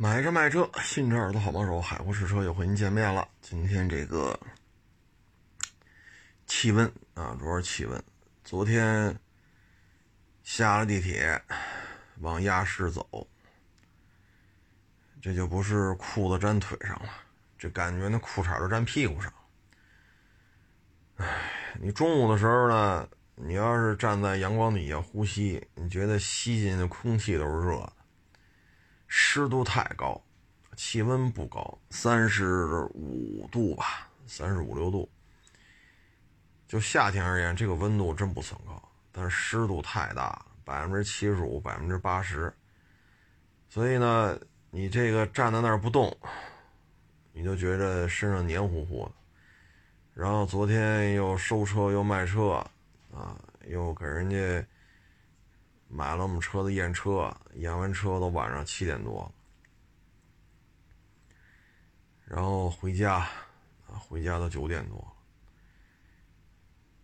买车卖车，新车耳朵好帮手，海阔试车又和您见面了。今天这个气温啊，主要是气温。昨天下了地铁，往亚市走，这就不是裤子粘腿上了，这感觉那裤衩都粘屁股上。哎，你中午的时候呢，你要是站在阳光底下呼吸，你觉得吸进的空气都是热的。湿度太高，气温不高，三十五度吧，三十五六度。就夏天而言，这个温度真不算高，但是湿度太大，百分之七十五、百分之八十。所以呢，你这个站在那儿不动，你就觉着身上黏糊糊的。然后昨天又收车又卖车，啊，又给人家。买了我们车的验车，验完车都晚上七点多，然后回家，回家都九点多。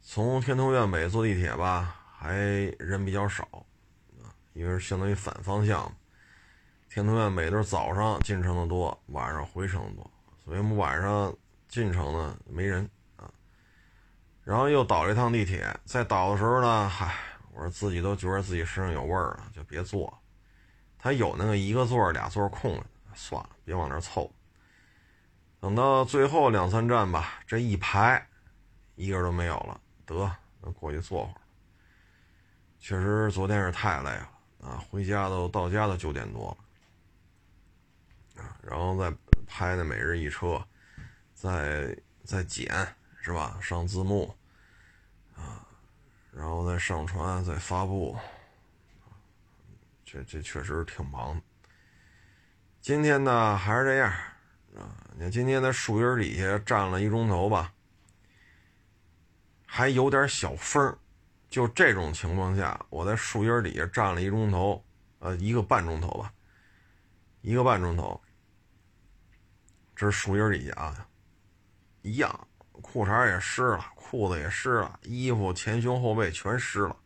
从天通苑北坐地铁吧，还人比较少，因为相当于反方向，天通苑北都是早上进城的多，晚上回城的多，所以我们晚上进城呢没人啊。然后又倒了一趟地铁，在倒的时候呢，嗨。我说自己都觉得自己身上有味儿了，就别坐。他有那个一个座俩座空的，算了，别往那凑。等到最后两三站吧，这一排一个都没有了，得过去坐会儿。确实昨天是太累了啊，回家都到家都九点多了啊，然后再拍那每日一车，再再剪是吧？上字幕。然后再上传，再发布，这这确实挺忙。今天呢还是这样啊，你看今天在树荫底下站了一钟头吧，还有点小风就这种情况下，我在树荫底下站了一钟头，呃，一个半钟头吧，一个半钟头。这是树荫底下啊，一样。裤衩也湿了，裤子也湿了，衣服前胸后背全湿了，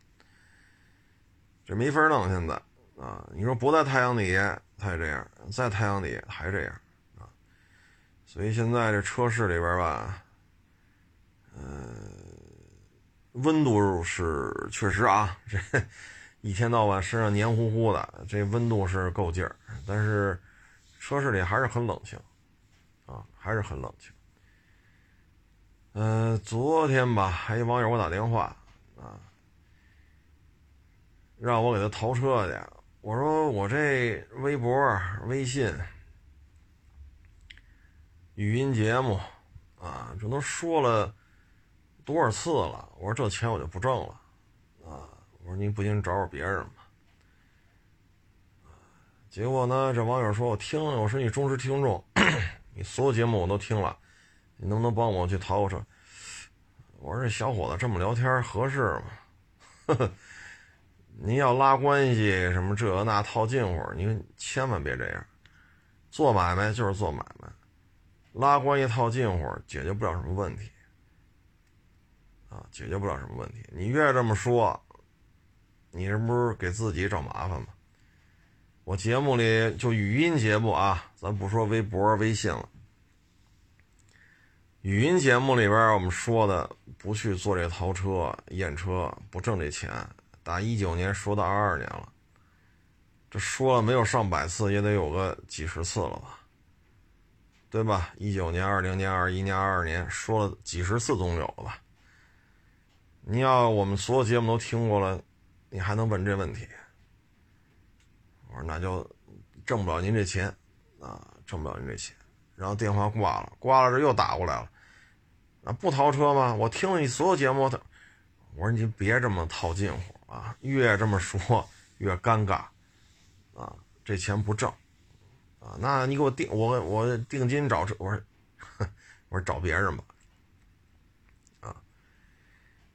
这没法弄。现在啊，你说不在太阳底下，它也这样；在太阳底下还这样啊。所以现在这车市里边吧，嗯，温度是确实啊，这 一天到晚身上黏糊糊的，这温度是够劲儿。但是车市里还是很冷清啊，还是很冷清。嗯，昨天吧，还有网友给我打电话，啊，让我给他淘车去。我说我这微博、微信、语音节目，啊，这都说了多少次了？我说这钱我就不挣了，啊，我说你不行找找别人吧。结果呢，这网友说我听了，我说你忠实听众，你所有节目我都听了。你能不能帮我去淘个车？我说这小伙子这么聊天合适吗？呵呵，您要拉关系什么这那套近乎，您千万别这样。做买卖就是做买卖，拉关系套近乎解决不了什么问题啊，解决不了什么问题。你越这么说，你这不是给自己找麻烦吗？我节目里就语音节目啊，咱不说微博、微信了。语音节目里边，我们说的不去做这淘车验车，不挣这钱。打一九年说到二二年了，这说了没有上百次，也得有个几十次了吧，对吧？一九年、二零年、二一年、二二年，说了几十次总有了吧？你要我们所有节目都听过了，你还能问这问题？我说那就挣不了您这钱啊，挣不了您这钱。然后电话挂了，挂了这又打过来了，不淘车吗？我听了你所有节目，他我说你别这么套近乎啊，越这么说越尴尬，啊，这钱不挣，啊，那你给我定我我定金找车，我说，我说找别人吧，啊，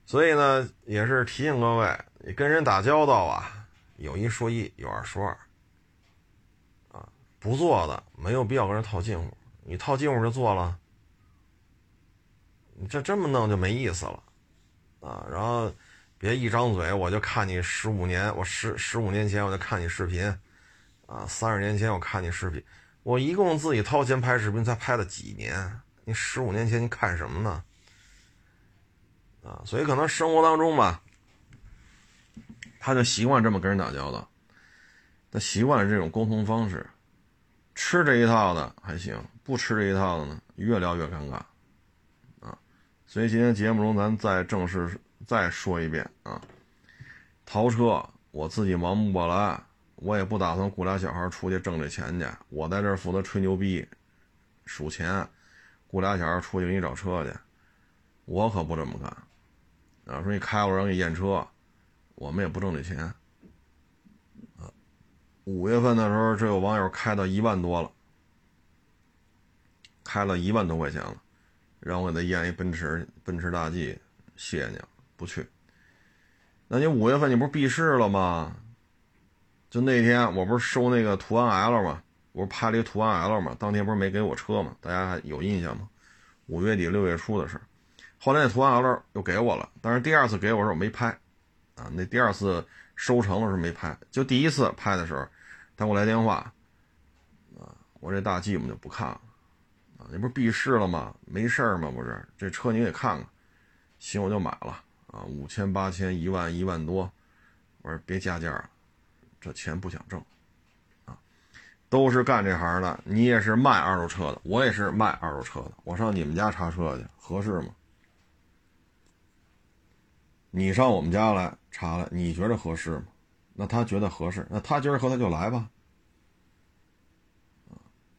所以呢也是提醒各位，你跟人打交道啊，有一说一，有二说二，啊，不做的没有必要跟人套近乎。你套近乎就做了，你这这么弄就没意思了，啊！然后别一张嘴我就看你十五年，我十十五年前我就看你视频，啊，三十年前我看你视频，我一共自己掏钱拍视频才拍了几年，你十五年前你看什么呢？啊，所以可能生活当中吧，他就习惯这么跟人打交道，他习惯了这种沟通方式，吃这一套的还行，不吃这一套的呢，越聊越尴尬，所以今天节目中咱再正式再说一遍啊，淘车我自己忙不过来，我也不打算雇俩小孩出去挣这钱去，我在这负责吹牛逼、数钱，雇俩小孩出去给你找车去，我可不这么干。啊，说你开路让你验车，我们也不挣这钱。啊，五月份的时候，这有网友开到一万多了，开了一万多块钱了，让我给他验一奔驰，奔驰大 G，谢谢你，不去。那你五月份你不是闭市了吗？就那天我不是收那个途安 L 吗？我不是拍了一个途安 L 吗？当天不是没给我车吗？大家有印象吗？五月底六月初的事。后来那途安 L 又给我了，但是第二次给我的时候我没拍，啊，那第二次收成的时候没拍，就第一次拍的时候，他给我来电话，啊，我这大 G 我们就不看了，啊，你不是闭市了吗？没事儿吗？不是，这车你给看看，行我就买了，啊，五千八千一万一万多，我说别加价了，这钱不想挣，啊，都是干这行的，你也是卖二手车的，我也是卖二手车的，我上你们家查车去合适吗？你上我们家来查来，你觉得合适吗？那他觉得合适，那他今儿和他就来吧。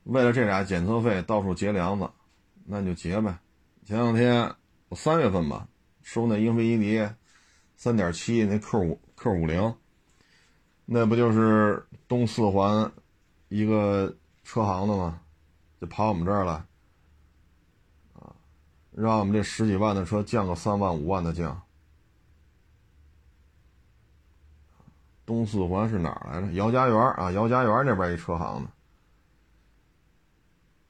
为了这俩检测费到处结梁子，那就结呗。前两天我三月份吧，收那英菲尼迪三点七那 Q 五 Q 五零，那不就是东四环一个车行的吗？就跑我们这儿来，啊，让我们这十几万的车降个三万五万的降。东四环是哪儿来着？姚家园啊，姚家园那边一车行的。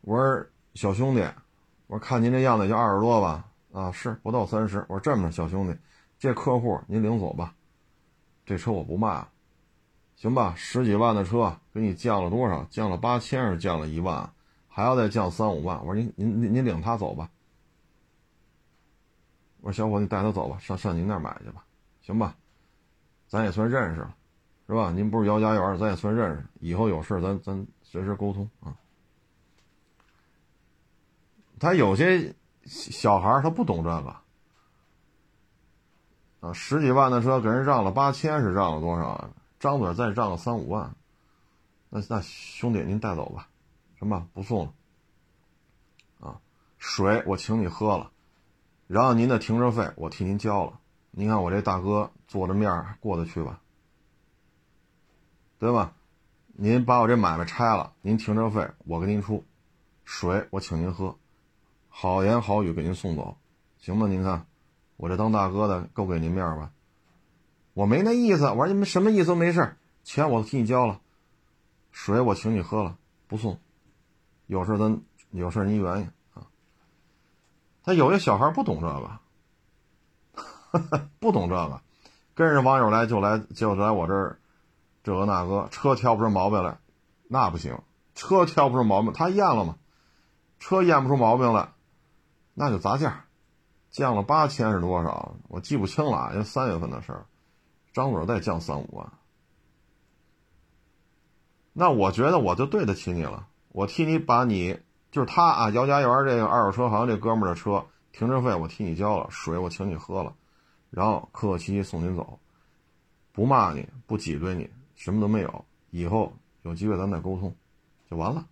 我说小兄弟，我说看您这样子就二十多吧？啊，是不到三十。我说这么着，小兄弟，这客户您领走吧，这车我不卖了，行吧？十几万的车给你降了多少？降了八千，是降了一万，还要再降三五万。我说您您您领他走吧。我说小伙，你带他走吧，上上您那买去吧，行吧？咱也算认识了。是吧？您不是姚家园，咱也算认识。以后有事咱咱随时沟通啊。他有些小孩他不懂这个啊，十几万的车给人让了八千，是让了多少啊？张嘴再让个三五万，那那兄弟您带走吧，行吧？不送了啊。水我请你喝了，然后您的停车费我替您交了。您看我这大哥做着面过得去吧？对吧？您把我这买卖拆了，您停车费我给您出，水我请您喝，好言好语给您送走，行吗？您看，我这当大哥的够给您面吧？我没那意思，我说你们什么意思都没事，钱我替你交了，水我请你喝了，不送，有事咱有事您原因啊。他有些小孩不懂这个，不懂这个，跟着网友来就来就来我这儿。这个那个车挑不出毛病来，那不行。车挑不出毛病，他验了吗？车验不出毛病来，那就砸价，降了八千是多少？我记不清了，因为三月份的事儿，张嘴再降三五万。那我觉得我就对得起你了，我替你把你就是他啊，姚家园这个二手车行这哥们儿的车停车费我替你交了，水我请你喝了，然后客客气气送您走，不骂你，不挤兑你。什么都没有，以后有机会咱再沟通，就完了。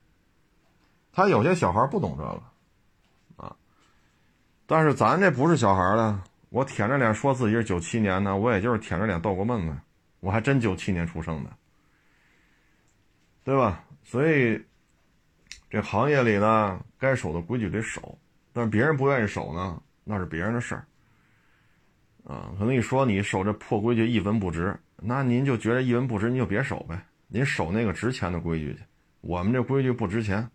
他有些小孩不懂这个，但是咱这不是小孩了。我舔着脸说自己是九七年的，我也就是舔着脸逗个闷子，我还真九七年出生的，对吧？所以这行业里呢，该守的规矩得守，但是别人不愿意守呢，那是别人的事儿。啊，可能一说你守这破规矩一文不值。那您就觉得一文不值，您就别守呗。您守那个值钱的规矩去。我们这规矩不值钱，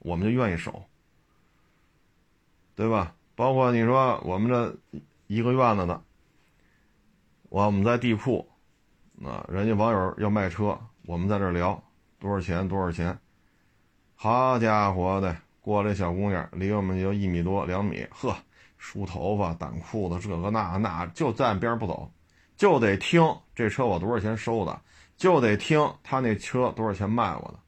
我们就愿意守，对吧？包括你说我们这一个院子的，我们在地铺，啊，人家网友要卖车，我们在这聊，多少钱？多少钱？好家伙的，过来小姑娘离我们就一米多两米，呵，梳头发、掸裤子，这个那那，就在边不走，就得听这车我多少钱收的，就得听他那车多少钱卖我的。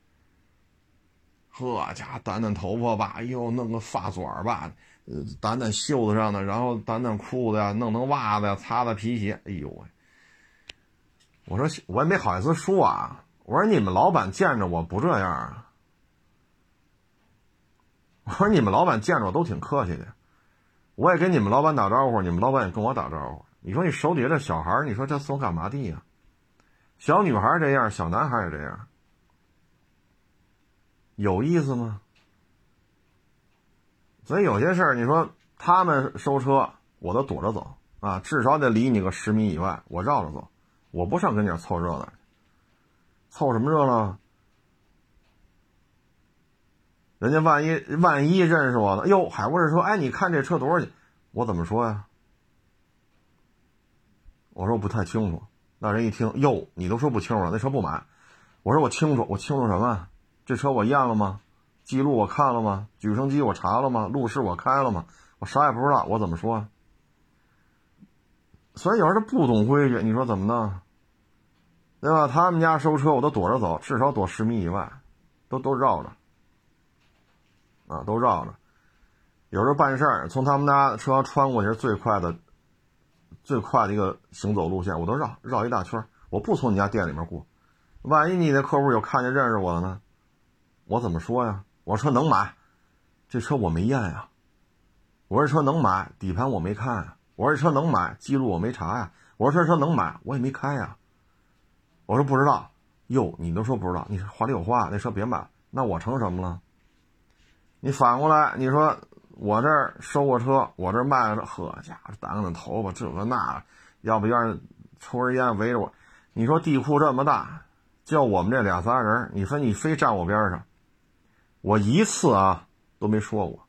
呵家掸掸头发吧，哎呦，弄个发卷吧，掸掸袖子上的，然后掸掸裤子呀，弄弄袜子呀，擦擦皮鞋，哎呦喂！我说我也没好意思说啊，我说你们老板见着我不这样啊。我说你们老板见着我都挺客气的，我也跟你们老板打招呼，你们老板也跟我打招呼。你说你手底下这小孩你说这送干嘛的呀？小女孩这样，小男孩也这样，有意思吗？所以有些事儿，你说他们收车，我都躲着走啊，至少得离你个十米以外，我绕着走，我不上跟前凑热闹，凑什么热闹？人家万一万一认识我呢？哟，海博士说：“哎，你看这车多少钱？”我怎么说呀？我说我不太清楚。那人一听，哟，你都说不清楚了，那车不买。我说我清楚，我清楚什么？这车我验了吗？记录我看了吗？举升机我查了吗？路试我开了吗？我啥也不知道，我怎么说？所以有人他不懂规矩，你说怎么弄？对吧？他们家收车我都躲着走，至少躲十米以外，都都绕着。啊，都绕着，有时候办事儿，从他们家车穿过去是最快的、最快的一个行走路线，我都绕绕一大圈我不从你家店里面过，万一你那客户有看见认识我的呢？我怎么说呀？我说能买，这车我没验呀。我说车能买，底盘我没看呀。我说车能买，记录我没查呀。我说这车能买，我也没开呀。我说不知道，哟，你都说不知道，你话里有话，那车别买，那我成什么了？你反过来，你说我这儿收过车，我这卖了，呵家伙，掸掸头发，这个那，要不要抽根烟围着我？你说地库这么大，就我们这俩仨人，你说你非站我边上，我一次啊都没说过，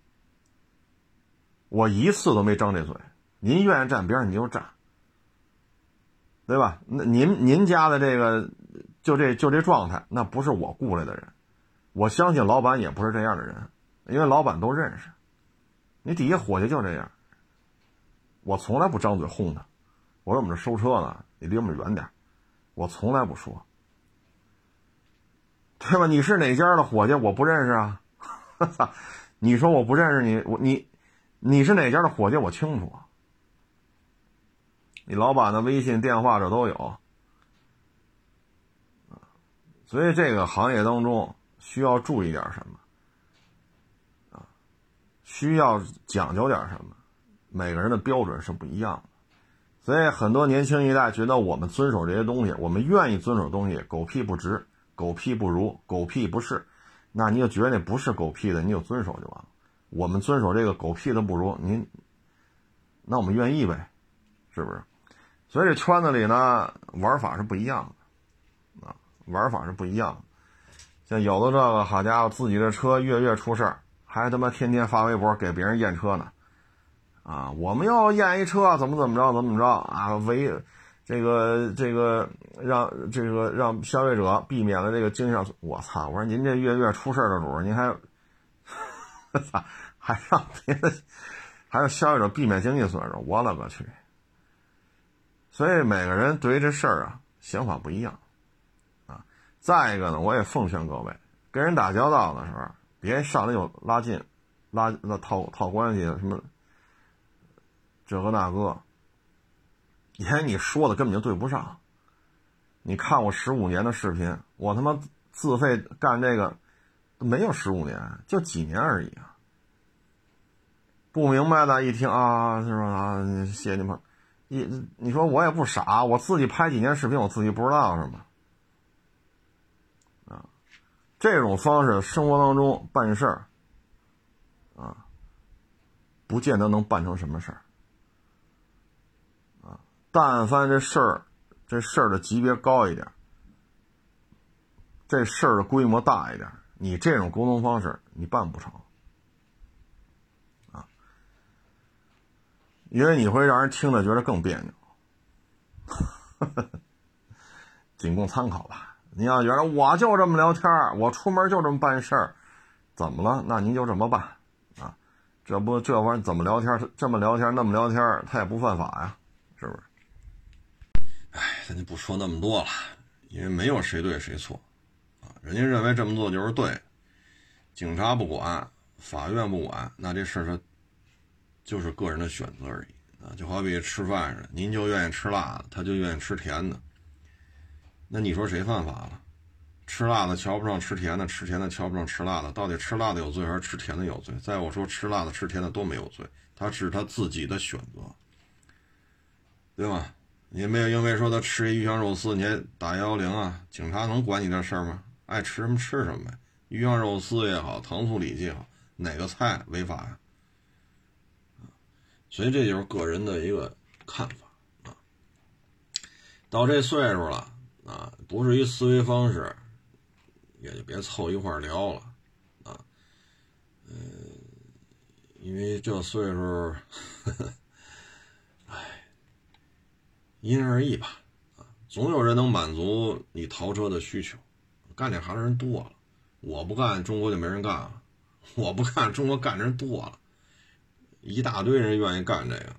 我一次都没张这嘴。您愿意站边上你就站，对吧？那您您家的这个就这就这状态，那不是我雇来的人，我相信老板也不是这样的人。因为老板都认识，你底下伙计就这样。我从来不张嘴轰他，我说我们这收车呢，你离我们远点。我从来不说，对吧？你是哪家的伙计？我不认识啊。你说我不认识你，我你你是哪家的伙计？我清楚。你老板的微信、电话这都有。所以这个行业当中需要注意点什么？需要讲究点什么？每个人的标准是不一样的，所以很多年轻一代觉得我们遵守这些东西，我们愿意遵守东西，狗屁不值，狗屁不如，狗屁不是，那你就觉得那不是狗屁的，你就遵守就完了。我们遵守这个狗屁的不如您，那我们愿意呗，是不是？所以这圈子里呢，玩法是不一样的啊，玩法是不一样的。像有的这个好家伙，自己的车月月出事儿。还他妈天天发微博给别人验车呢，啊，我们要验一车，怎么怎么着，怎么怎么着啊？违，这个这个让这个让消费者避免了这个经济上，我操！我说您这月月出事的主，您还，操，还让别的，还有消费者避免经济损失，我勒个去！所以每个人对于这事儿啊想法不一样，啊，再一个呢，我也奉劝各位，跟人打交道的时候。别上来就拉近，拉那套套关系什么，这个那个，连你说的根本就对不上。你看我十五年的视频，我他妈自费干这个，没有十五年，就几年而已啊。不明白的一听啊，是吧？啊，谢谢你们。你你说我也不傻，我自己拍几年视频，我自己不知道是吗？这种方式，生活当中办事儿，啊，不见得能办成什么事儿，但凡这事儿，这事儿的级别高一点，这事儿的规模大一点，你这种沟通方式，你办不成，啊，因为你会让人听着觉得更别扭，仅供参考吧。你要觉得我就这么聊天我出门就这么办事儿，怎么了？那您就这么办啊？这不这玩意儿怎么聊天？这么聊天那么聊天他也不犯法呀，是不是？哎，咱就不说那么多了，因为没有谁对谁错啊。人家认为这么做就是对，警察不管，法院不管，那这事儿他就是个人的选择而已啊。就好比吃饭似的，您就愿意吃辣的，他就愿意吃甜的。那你说谁犯法了？吃辣的瞧不上吃甜的，吃甜的瞧不上吃辣的，到底吃辣的有罪还是吃甜的有罪？再我说，吃辣的、吃甜的都没有罪，他是他自己的选择，对吧？你没有因为说他吃鱼香肉丝，你还打幺幺零啊？警察能管你这事儿吗？爱吃什么吃什么呗，鱼香肉丝也好，糖醋里脊也好，哪个菜违法呀？所以这就是个人的一个看法啊。到这岁数了。啊，不是一思维方式，也就别凑一块聊了，啊，嗯，因为这岁数，呵呵，因人而异吧，啊，总有人能满足你淘车的需求，干这行的人多了，我不干，中国就没人干了，我不干，中国干的人多了，一大堆人愿意干这个，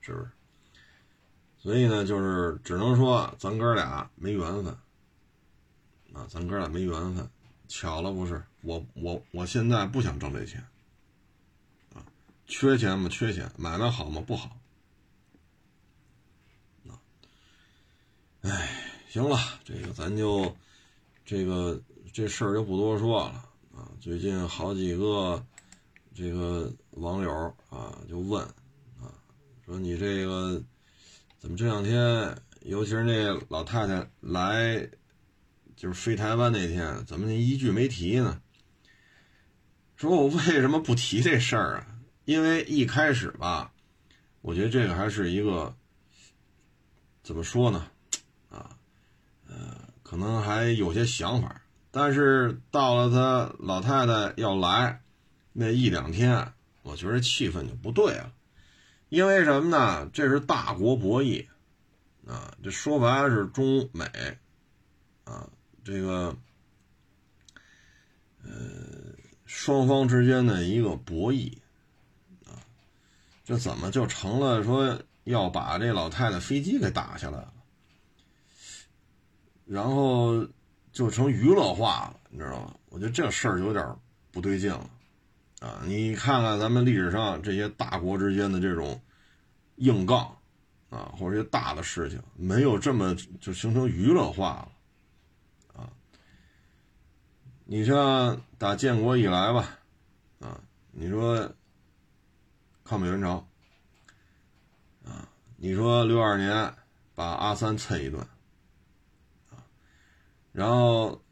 是不是？所以呢，就是只能说咱哥俩没缘分，啊，咱哥俩没缘分，巧了不是？我我我现在不想挣这钱，啊，缺钱吗？缺钱，买卖好吗？不好，哎，行了，这个咱就这个这事儿就不多说了啊。最近好几个这个网友啊就问啊，说你这个。怎么这两天，尤其是那老太太来，就是飞台湾那天，怎么一句没提呢？说我为什么不提这事儿啊？因为一开始吧，我觉得这个还是一个怎么说呢？可能还有些想法，但是到了他老太太要来那一两天，我觉得气氛就不对了。因为什么呢？这是大国博弈，啊，这说白了是中美，啊，这个，呃，双方之间的一个博弈，啊，这怎么就成了说要把这老太太飞机给打下来了，然后就成娱乐化了，你知道吗？我觉得这事儿有点不对劲了。啊，你看看咱们历史上这些大国之间的这种硬杠，啊，或者一些大的事情，没有这么就形成娱乐化了，啊，你像打建国以来吧，啊，你说抗美援朝，啊，你说六二年把阿三蹭一顿，然后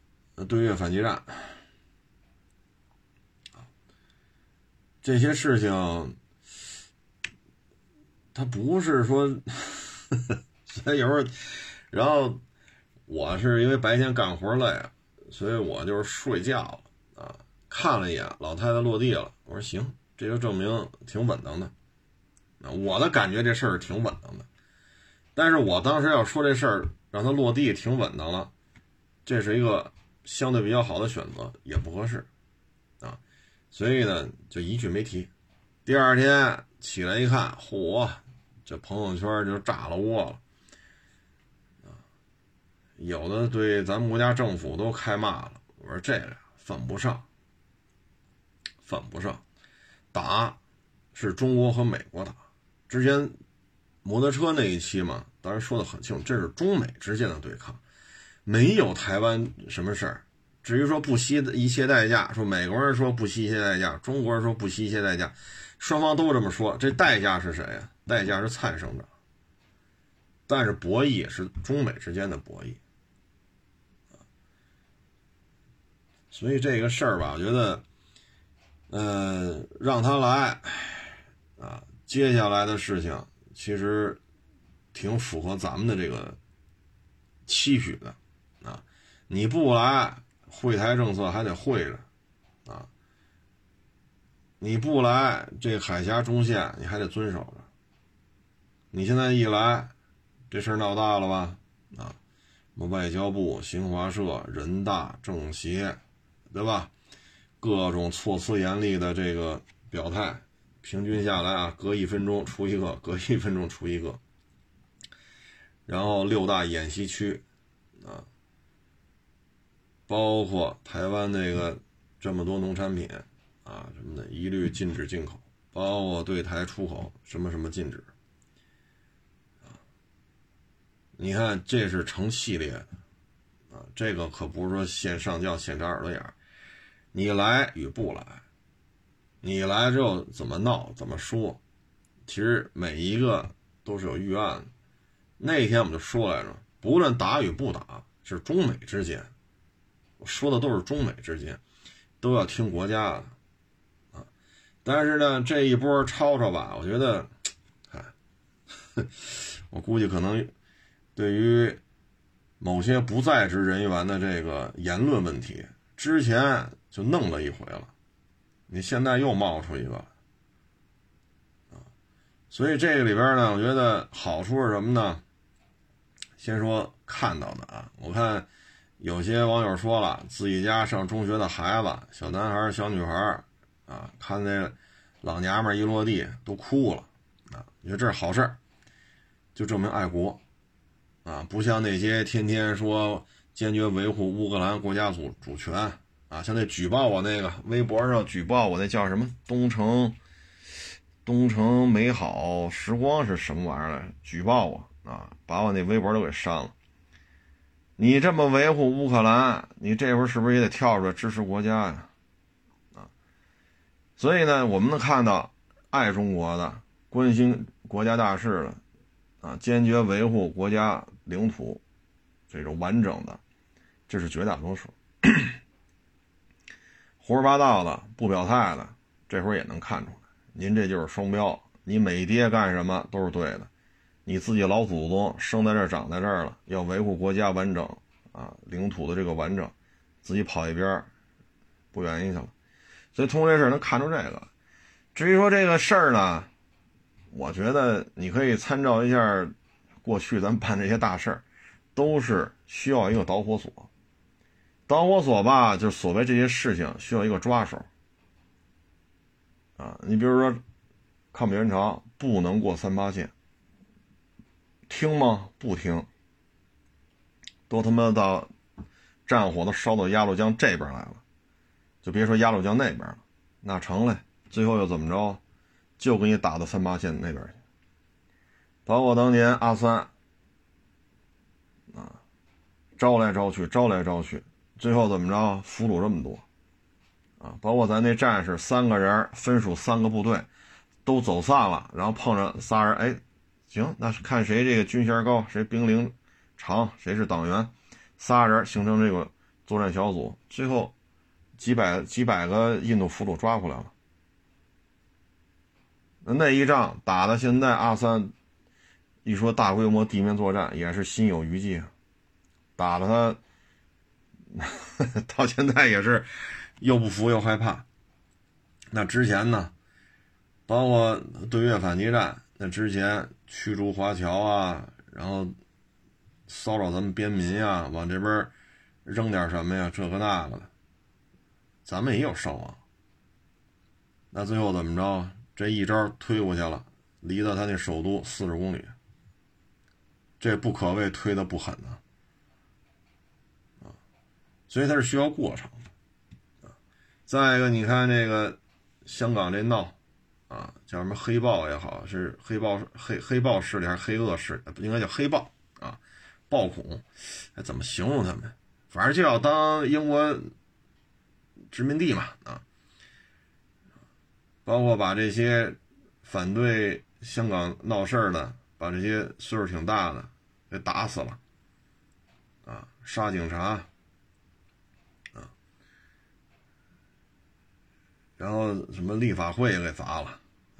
对越反击战。这些事情，他不是说，所以有时候，然后我是因为白天干活累，所以我就是睡觉了啊。看了一眼老太太落地了，我说行，这就证明挺稳当的。我的感觉这事儿挺稳当的，但是我当时要说这事儿让他落地挺稳当了，这是一个相对比较好的选择，也不合适。啊所以呢，就一句没提。第二天起来一看，嚯，这朋友圈就炸了窝了。啊，有的对咱们国家政府都开骂了。我说这个犯不上，犯不上。打是中国和美国打。之前摩托车那一期嘛，当然说的很清楚，这是中美之间的对抗，没有台湾什么事儿。至于说不惜一切代价，说美国人说不惜一切代价，中国人说不惜一切代价，双方都这么说，这代价是谁呀？代价是蔡省长。但是博弈也是中美之间的博弈，所以这个事儿吧，我觉得，呃，让他来，啊，接下来的事情其实挺符合咱们的这个期许的，你不来。会台政策还得会着，啊！你不来，这海峡中线你还得遵守着。你现在一来，这事儿闹大了吧？啊！什么外交部、新华社、人大、政协，对吧？各种措辞严厉的这个表态，平均下来啊，隔一分钟出一个，隔一分钟出一个。然后六大演习区，包括台湾那个这么多农产品啊什么的，一律禁止进口，包括对台出口什么什么禁止。你看，这是成系列的，啊，这个可不是说先上轿先眨耳朵眼儿，你来与不来，你来之后怎么闹怎么说，其实每一个都是有预案的。那天我们就说来着，不论打与不打，是中美之间，说的都是中美之间，都要听国家的，啊，但是呢，这一波吵吵吧，我觉得，哎，我估计可能。对于某些不在职人员的这个言论问题，之前就弄了一回了，你现在又冒出一个，所以这个里边呢，我觉得好处是什么呢？先说看到的啊，我看有些网友说了，自己家上中学的孩子，小男孩、小女孩啊，看那老娘们一落地都哭了，啊，你说这是好事儿就证明爱国。啊，不像那些天天说坚决维护乌克兰国家主主权啊，像那举报我那个微博上举报我那叫什么东城东城美好时光是什么玩意儿来？举报我啊，把我那微博都给删了。你这么维护乌克兰，你这会儿是不是也得跳出来支持国家呀？啊，所以呢，我们能看到爱中国的、关心国家大事的。啊，坚决维护国家领土这种完整的，这是绝大多数。胡说八道的、不表态的，这会儿也能看出来。您这就是双标。你美爹干什么都是对的，你自己老祖宗生在这儿、长在这儿了，要维护国家完整啊，领土的这个完整，自己跑一边不愿意去了。所以通过这事能看出这个。至于说这个事儿呢？我觉得你可以参照一下过去咱办这些大事儿，都是需要一个导火索。导火索吧，就是所谓这些事情需要一个抓手。啊，你比如说抗美援朝不能过三八线，听吗？不听。都他妈到战火都烧到鸭绿江这边来了，就别说鸭绿江那边了，那成嘞。最后又怎么着？就给你打到三八线那边去，包括当年阿三，啊，招来招去，招来招去，最后怎么着，俘虏这么多，啊，包括咱那战士三个人分属三个部队，都走散了，然后碰着仨人，哎，行，那是看谁这个军衔高，谁兵龄长，谁是党员，仨人形成这个作战小组，最后几百几百个印度俘虏抓回来了。那一仗打到现在，阿三一说大规模地面作战也是心有余悸啊，打了他 到现在也是又不服又害怕。那之前呢，包括对越反击战，那之前驱逐华侨啊，然后骚扰咱们边民呀，往这边扔点什么呀，这个那个的，咱们也有伤亡。那最后怎么着？这一招推过去了，离到他那首都四十公里，这不可谓推的不狠呢，啊，所以它是需要过程的，再一个，你看这个香港这闹，啊，叫什么黑豹也好，是黑豹黑黑豹势力还是黑恶势力？应该叫黑豹啊，暴恐，怎么形容他们？反正就要当英国殖民地嘛，啊。包括把这些反对香港闹事儿的，把这些岁数挺大的给打死了，啊，杀警察，啊，然后什么立法会也给砸了，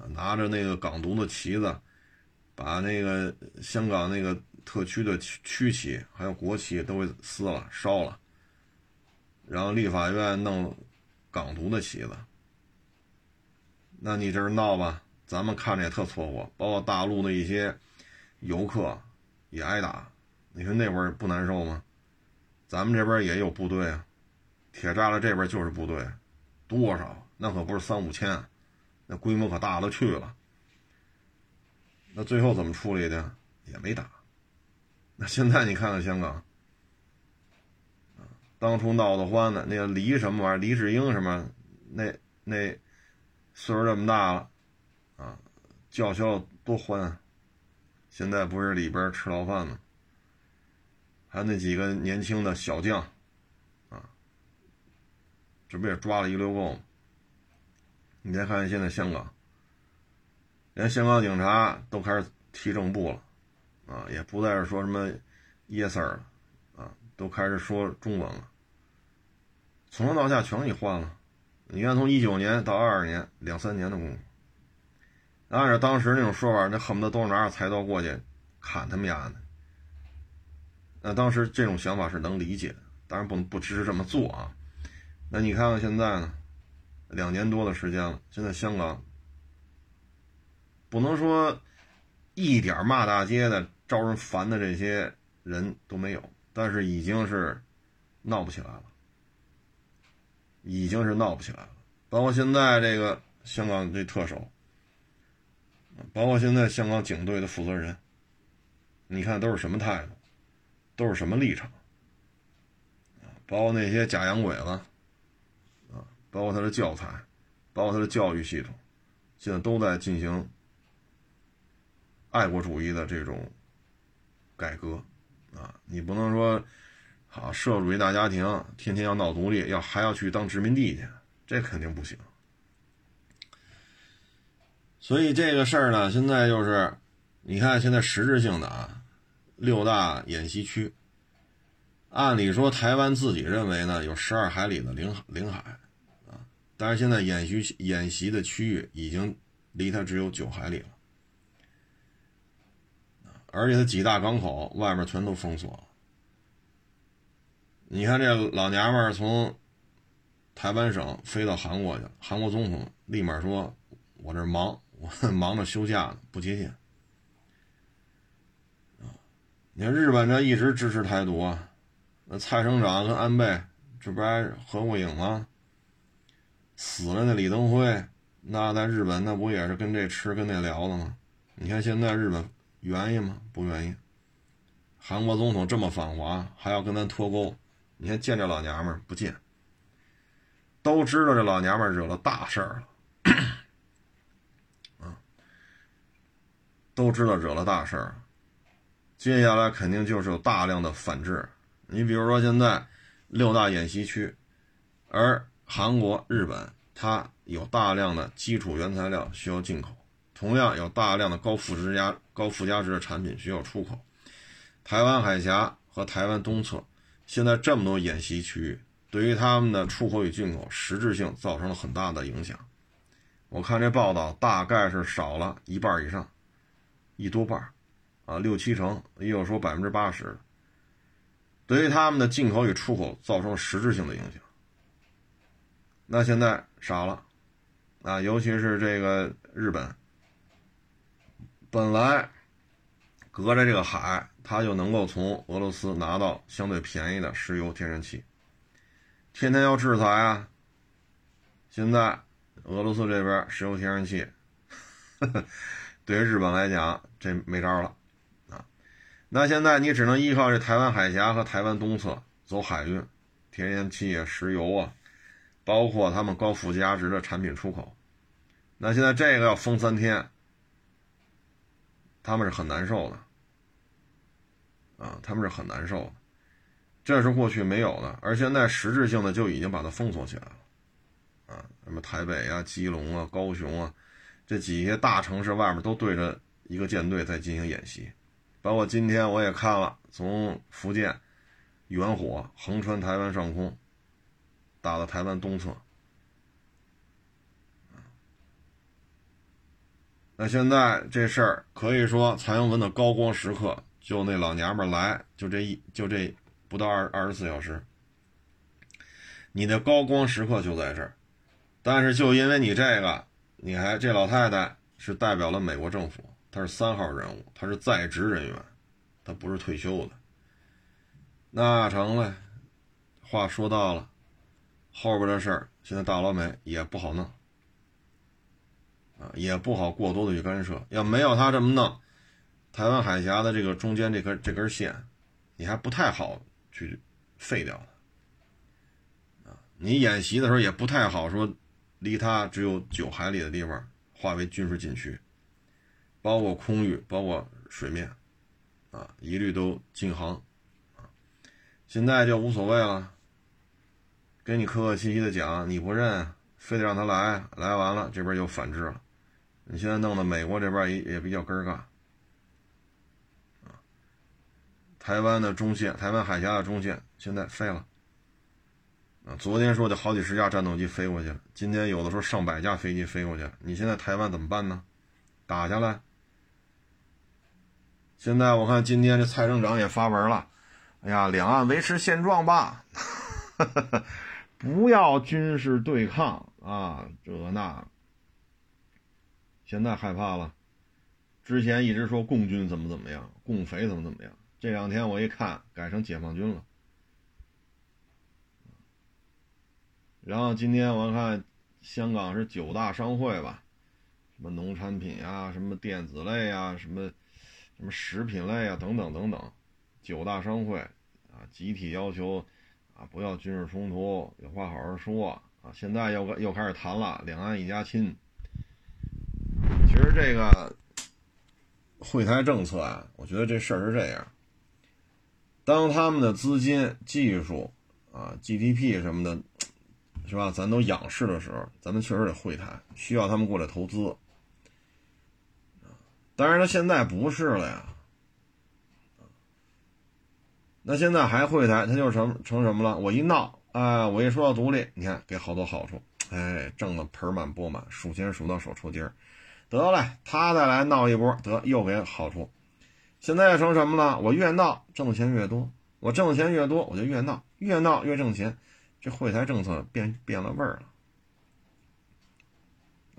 拿着那个港独的旗子，把那个香港那个特区的区旗还有国旗都给撕了烧了，然后立法院弄港独的旗子。那你这是闹吧？咱们看着也特错过，包括大陆的一些游客也挨打，你说那会儿不难受吗？咱们这边也有部队啊，铁栅栏这边就是部队，多少？那可不是三五千，那规模可大了去了。那最后怎么处理的？也没打。那现在你看看香港，当初闹得欢的那个黎什么玩意儿，黎智英什么，那那岁数这么大了，啊，叫嚣多欢啊！现在不是里边吃牢饭呢，还有那几个年轻的小将，啊，这不也抓了一溜够吗？你再看看现在香港，连香港警察都开始提正步了，啊，也不再是说什么 yes sir 了，啊，都开始说中文了，从上到下全给你换了。你看，从一九年到二二年，两三年的功夫。按照当时那种说法，那恨不得都是拿着菜刀过去砍他们家的。那当时这种想法是能理解的，当然不能不支持这么做啊。那你看看现在呢，两年多的时间了，现在香港不能说一点骂大街的、招人烦的这些人都没有，但是已经是闹不起来了，已经是闹不起来了。包括现在这个香港这特首。包括现在香港警队的负责人，你看都是什么态度，都是什么立场，包括那些假洋鬼子，包括他的教材，包括他的教育系统，现在都在进行爱国主义的这种改革，啊，你不能说好社会主义大家庭天天要闹独立，要还要去当殖民地去，这肯定不行。所以这个事儿呢，现在就是，你看现在实质性的啊，六大演习区，按理说台湾自己认为呢有十二海里的领领海，但是现在演习演习的区域已经离它只有九海里了，而且它几大港口外面全都封锁了。你看这老娘们儿从台湾省飞到韩国去，韩国总统立马说：“我这忙。”我 忙着休假呢，不接见。你看日本这一直支持台独啊，那蔡省长跟安倍这不还合过影吗？死了那李登辉，那在日本那不也是跟这吃跟那聊的吗？你看现在日本愿意吗？不愿意。韩国总统这么反华，还要跟咱脱钩，你看见这老娘们不见，都知道这老娘们惹了大事儿了。都知道惹了大事儿，接下来肯定就是有大量的反制。你比如说现在六大演习区，而韩国、日本它有大量的基础原材料需要进口，同样有大量的高附加高附加值的产品需要出口。台湾海峡和台湾东侧现在这么多演习区域，对于他们的出口与进口实质性造成了很大的影响。我看这报道大概是少了一半以上。一多半啊，六七成，也有说百分之八十，对于他们的进口与出口造成实质性的影响。那现在傻了，啊，尤其是这个日本，本来隔着这个海，它就能够从俄罗斯拿到相对便宜的石油、天然气，天天要制裁啊。现在俄罗斯这边石油、天然气。呵 呵对于日本来讲，这没招了，啊，那现在你只能依靠这台湾海峡和台湾东侧走海运，天然气啊、石油啊，包括他们高附加值的产品出口。那现在这个要封三天，他们是很难受的，啊，他们是很难受的，这是过去没有的，而现在实质性的就已经把它封锁起来了，啊，什么台北啊、基隆啊、高雄啊。这几些大城市外面都对着一个舰队在进行演习，包括今天我也看了，从福建远火横穿台湾上空，打到台湾东侧。那现在这事儿可以说蔡英文的高光时刻，就那老娘们儿来，就这一就这不到二二十四小时，你的高光时刻就在这儿，但是就因为你这个。你还这老太太是代表了美国政府，她是三号人物，她是在职人员，她不是退休的。那成了，话说到了，后边的事儿现在大老美也不好弄，啊，也不好过多的去干涉。要没有他这么弄，台湾海峡的这个中间这根这根线，你还不太好去废掉它，啊，你演习的时候也不太好说，离它只有九海里的地方划为军事禁区，包括空域，包括水面，啊，一律都禁航。现在就无所谓了，给你客客气气的讲，你不认，非得让他来，来完了这边又反制了，你现在弄得美国这边也也比较尴尬，啊，台湾的中线，台湾海峡的中线现在废了，啊，昨天说的好几十架战斗机飞过去了，今天有的时候上百架飞机飞过去了，你现在台湾怎么办呢？打下来？现在我看今天这蔡省长也发文了。哎呀，两岸维持现状吧，不要军事对抗啊，这那。现在害怕了，之前一直说共军怎么怎么样，共匪怎么怎么样，这两天我一看改成解放军了。然后今天我看香港是九大商会吧，什么农产品啊，什么电子类啊，什么什么食品类啊，等等等等。九大商会啊，集体要求啊，不要军事冲突，有话好好说啊。现在又又开始谈了，两岸一家亲。其实这个会台政策啊，我觉得这事儿是这样：当他们的资金、技术啊、GDP 什么的，是吧？咱都仰视的时候，咱们确实得会谈，需要他们过来投资。当然，他现在不是了呀。那现在还会台，他就成成什么了？我一闹，啊，我一说要独立，你看给好多好处，哎，挣得盆满钵满，数钱数到手抽筋儿。得嘞，他再来闹一波，得又给好处。现在成什么了？我越闹挣钱越多，我挣钱越多，我就越闹，越闹越挣钱。这会台政策变变了味儿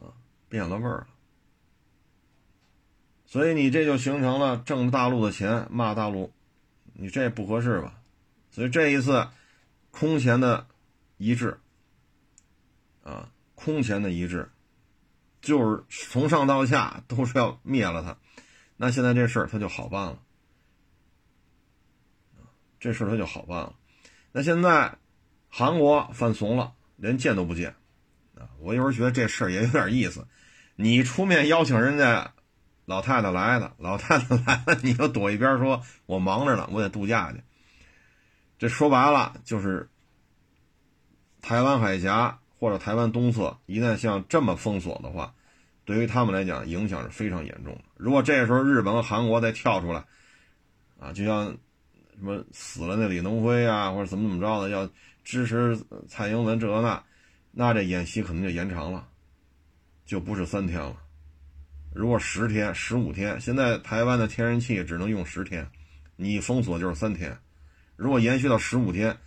了，啊，变了味儿了。所以你这就形成了挣大陆的钱骂大陆。你这不合适吧？所以这一次空前的一致啊，空前的一致，就是从上到下都是要灭了他。那现在这事儿他就好办了，这事儿他就好办了。那现在韩国犯怂了，连见都不见啊！我有时候觉得这事儿也有点意思，你出面邀请人家。老太太来了，老太太来了，你又躲一边，说我忙着呢，我得度假去。这说白了就是，台湾海峡或者台湾东侧一旦像这么封锁的话，对于他们来讲影响是非常严重的。如果这时候日本和韩国再跳出来，啊，就像什么死了那李登辉啊，或者怎么怎么着的，要支持蔡英文这那，那这演习可能就延长了，就不是三天了。如果十天、十五天，现在台湾的天然气只能用十天，你封锁就是三天。如果延续到十五天，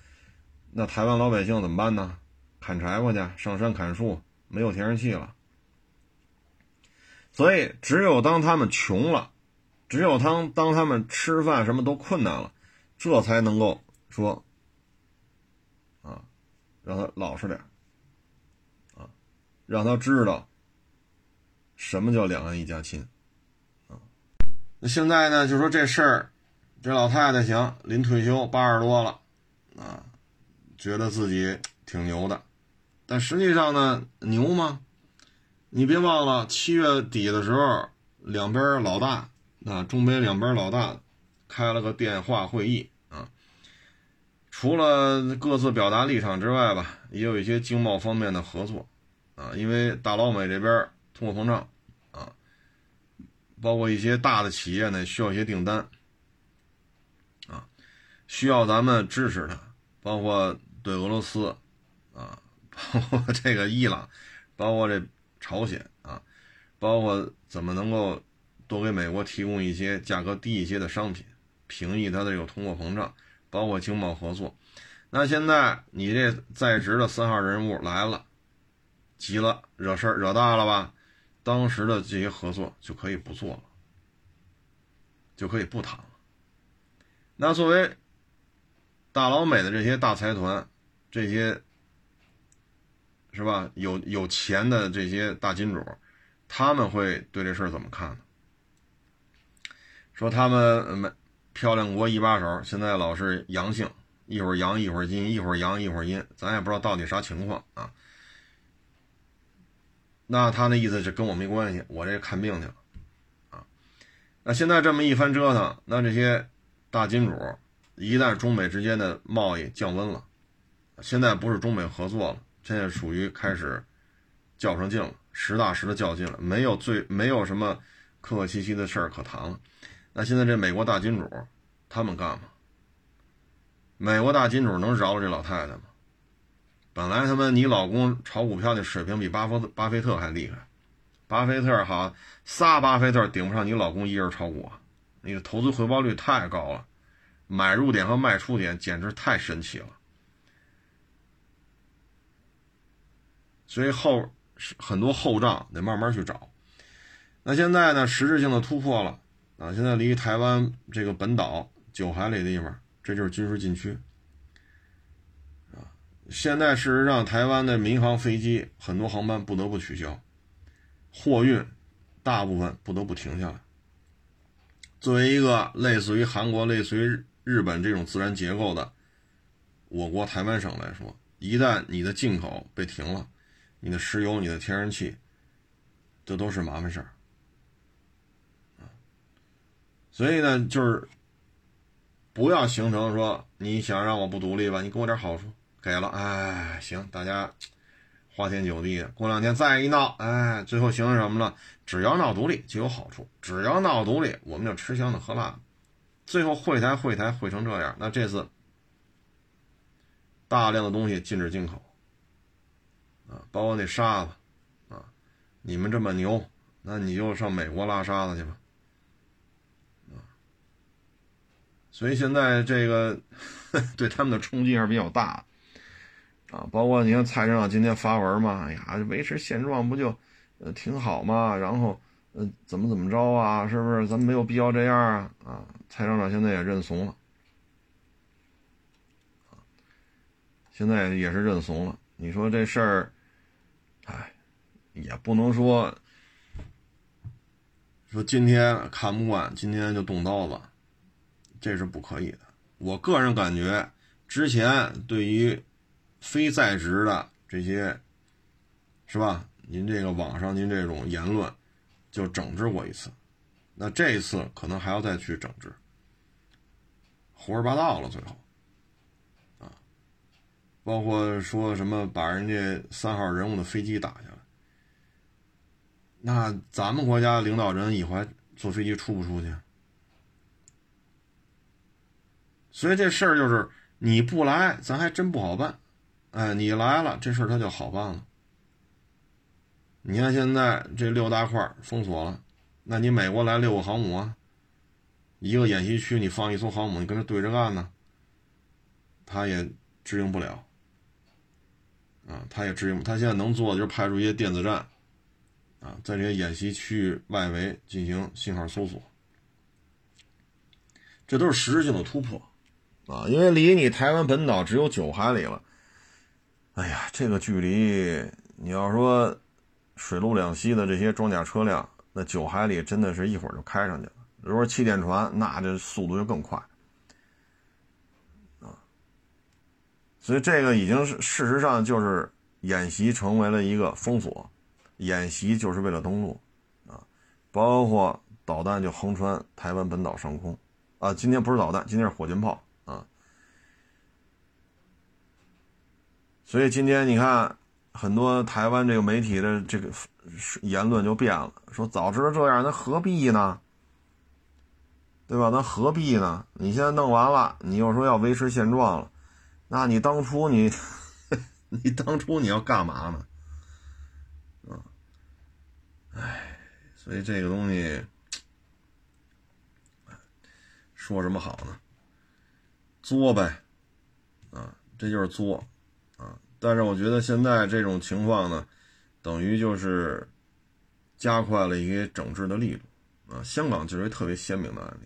那台湾老百姓怎么办呢？砍柴火去，上山砍树，没有天然气了。所以，只有当他们穷了，只有当当他们吃饭什么都困难了，这才能够说啊，让他老实点啊，让他知道。什么叫两岸一家亲？啊，那现在呢？就说这事儿，这老太太行，临退休八十多了，啊，觉得自己挺牛的，但实际上呢，牛吗？你别忘了七月底的时候，两边老大啊，中美两边老大开了个电话会议啊，除了各自表达立场之外吧，也有一些经贸方面的合作啊，因为大老美这边。通货膨胀，包括一些大的企业呢，需要一些订单，啊，需要咱们支持它，包括对俄罗斯，啊，包括这个伊朗，包括这朝鲜，啊，包括怎么能够多给美国提供一些价格低一些的商品，平抑它的这个通货膨胀，包括经贸合作。那现在你这在职的三号人物来了，急了，惹事儿惹大了吧？当时的这些合作就可以不做了，就可以不谈了。那作为大老美的这些大财团，这些是吧？有有钱的这些大金主，他们会对这事儿怎么看呢？说他们没漂亮国一把手，现在老是阳性，一会儿阳一会儿阴，一会儿阳一会儿阴，咱也不知道到底啥情况啊。那他那意思是跟我没关系，我这看病去了啊。那现在这么一番折腾，那这些大金主一旦中美之间的贸易降温了，现在不是中美合作了，现在属于开始较上劲了，实打实的较劲了，没有最没有什么客客气气的事儿可谈了。那现在这美国大金主他们干嘛？美国大金主能饶了这老太太吗？本来他妈你老公炒股票的水平比巴菲巴菲特还厉害，巴菲特好仨巴菲特顶不上你老公一人炒股，你的投资回报率太高了，买入点和卖出点简直太神奇了，所以后很多后账得慢慢去找。那现在呢，实质性的突破了啊！现在离台湾这个本岛九海里的地方，这就是军事禁区。现在事实上，台湾的民航飞机很多航班不得不取消，货运大部分不得不停下来。作为一个类似于韩国、类似于日本这种自然结构的我国台湾省来说，一旦你的进口被停了，你的石油、你的天然气，这都是麻烦事儿所以呢，就是不要形成说你想让我不独立吧，你给我点好处。给了，哎，行，大家花天酒地的。过两天再一闹，哎，最后形成什么了？只要闹独立就有好处，只要闹独立，我们就吃香的喝辣的。最后会台会台会成这样，那这次大量的东西禁止进口啊，包括那沙子啊，你们这么牛，那你就上美国拉沙子去吧。啊，所以现在这个 对他们的冲击还是比较大的。啊，包括你看蔡市长今天发文嘛，哎呀，维持现状不就，呃，挺好嘛？然后，呃，怎么怎么着啊？是不是？咱们没有必要这样啊？啊，蔡市长现在也认怂了，现在也是认怂了。你说这事儿，哎，也不能说，说今天看不惯，今天就动刀子，这是不可以的。我个人感觉，之前对于。非在职的这些，是吧？您这个网上您这种言论，就整治过一次，那这一次可能还要再去整治，胡说八道了，最后，啊，包括说什么把人家三号人物的飞机打下来，那咱们国家领导人以后还坐飞机出不出去？所以这事儿就是你不来，咱还真不好办。哎，你来了，这事儿他就好办了。你看现在这六大块封锁了，那你美国来六个航母啊，一个演习区你放一艘航母，你跟他对着干呢，他也支应不了。啊，他也支应，他现在能做的就是派出一些电子战，啊，在这些演习区域外围进行信号搜索，这都是实质性的突破，啊，因为离你台湾本岛只有九海里了。哎呀，这个距离，你要说水陆两栖的这些装甲车辆，那九海里真的是一会儿就开上去了。如果气垫船，那这速度就更快啊。所以这个已经是事实上就是演习成为了一个封锁，演习就是为了登陆啊，包括导弹就横穿台湾本岛上空啊。今天不是导弹，今天是火箭炮。所以今天你看，很多台湾这个媒体的这个言论就变了，说早知道这样，那何必呢？对吧？那何必呢？你现在弄完了，你又说要维持现状了，那你当初你，你当初你要干嘛呢？啊，哎，所以这个东西，说什么好呢？作呗，啊，这就是作。但是我觉得现在这种情况呢，等于就是加快了一个整治的力度啊。香港就是一特别鲜明的案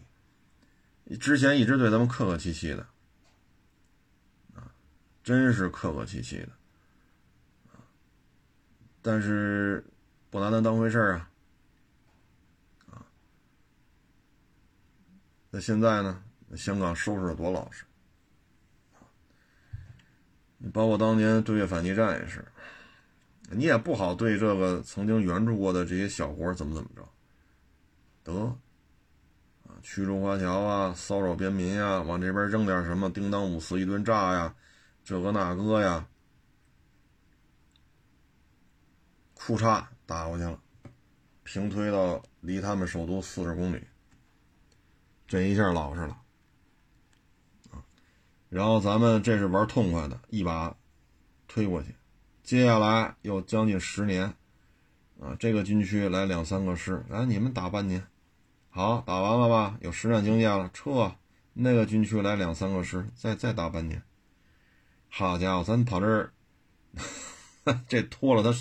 例，之前一直对咱们客客气气的啊真是客客气气的啊，但是不拿咱当回事儿啊，啊，那现在呢？香港收拾的多老实，包括当年对越反击战也是，你也不好对这个曾经援助过的这些小国怎么怎么着，得。驱逐华侨啊，骚扰边民呀，往这边扔点什么，叮当五四一顿炸呀，这个那个呀，裤衩打过去了，平推到离他们首都四十公里，这一下老实了。然后咱们这是玩痛快的，一把推过去，接下来又将近十年啊，这个军区来两三个师，来你们打半年。好，打完了吧？有实战经验了，撤。那个军区来两三个师，再再打半年。好家伙，咱跑这儿，这拖了他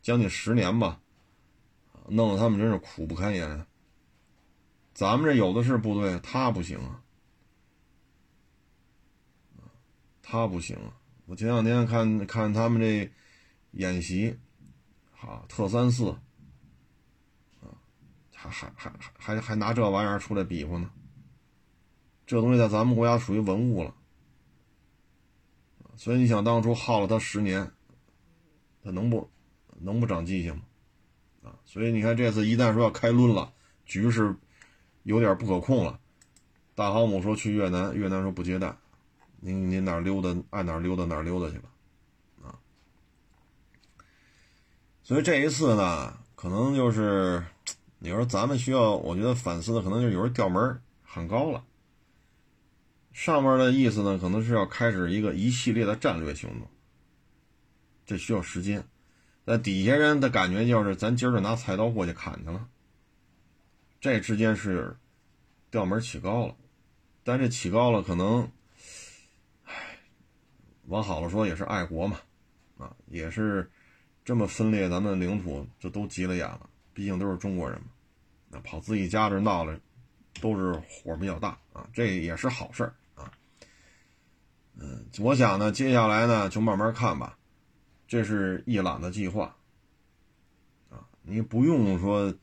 将近十年吧，弄得他们真是苦不堪言。咱们这有的是部队，他不行啊，他不行。我前两天看看他们这演习，好特三四。还还还还还拿这玩意儿出来比划呢？这东西在咱们国家属于文物了，所以你想当初耗了他十年，他能不能不长记性吗？啊，所以你看这次一旦说要开抡了，局势有点不可控了，大航母说去越南，越南说不接待，您您哪溜达爱哪溜达哪溜达去吧，啊，所以这一次呢，可能就是。你说咱们需要，我觉得反思的可能就是有人调门很高了。上面的意思呢，可能是要开始一个一系列的战略行动，这需要时间。那底下人的感觉就是，咱今儿就拿菜刀过去砍去了。这之间是调门起高了，但这起高了，可能，往好了说也是爱国嘛，啊，也是这么分裂咱们领土，这都急了眼了。毕竟都是中国人嘛，那跑自己家这闹了，都是火比较大啊，这也是好事啊。嗯，我想呢，接下来呢就慢慢看吧，这是一揽的计划啊，你不用说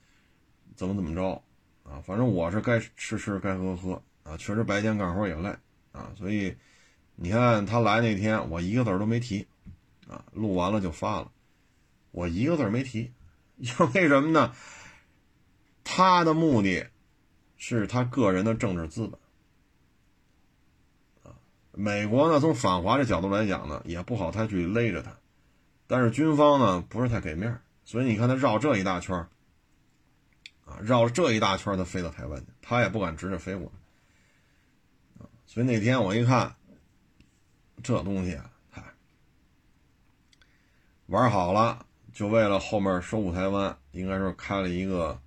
怎么怎么着啊，反正我是该吃吃该喝喝啊，确实白天干活也累啊，所以你看他来那天，我一个字都没提啊，录完了就发了，我一个字没提。因为什么呢？他的目的是他个人的政治资本啊。美国呢，从反华的角度来讲呢，也不好太去勒着他，但是军方呢，不是太给面所以你看他绕这一大圈啊，绕这一大圈他飞到台湾去，他也不敢直着飞过来啊。所以那天我一看，这东西啊，嗨，玩好了。就为了后面收复台湾，应该说开了一个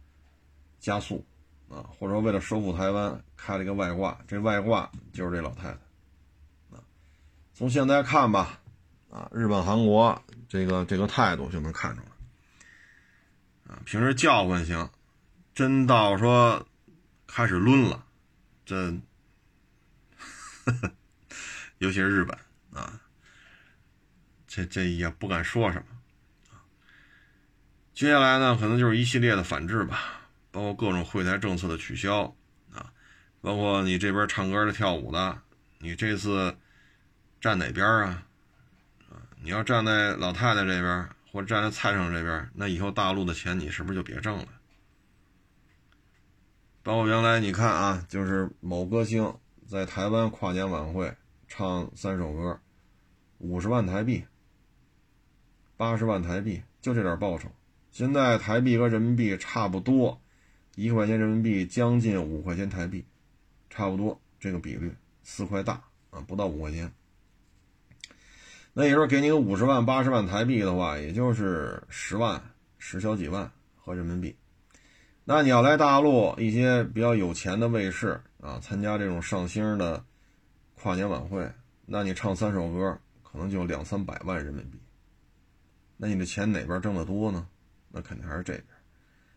加速啊，或者说为了收复台湾开了一个外挂，这外挂就是这老太太啊。从现在看吧，啊，日本、韩国这个这个态度就能看出来啊。平时叫唤行，真到说开始抡了，这，尤其是日本啊，这这也不敢说什么。接下来呢，可能就是一系列的反制吧，包括各种会台政策的取消啊，包括你这边唱歌的、跳舞的，你这次站哪边啊？啊，你要站在老太太这边，或者站在蔡生这边，那以后大陆的钱你是不是就别挣了？包括原来你看啊，就是某歌星在台湾跨年晚会唱三首歌，五十万台币，八十万台币，就这点报酬。现在台币和人民币差不多，一块钱人民币将近五块钱台币，差不多这个比率，四块大啊，不到五块钱。那也就是给你个五十万、八十万台币的话，也就是十万、十小几万和人民币。那你要来大陆一些比较有钱的卫视啊，参加这种上星的跨年晚会，那你唱三首歌，可能就两三百万人民币。那你的钱哪边挣得多呢？那肯定还是这边，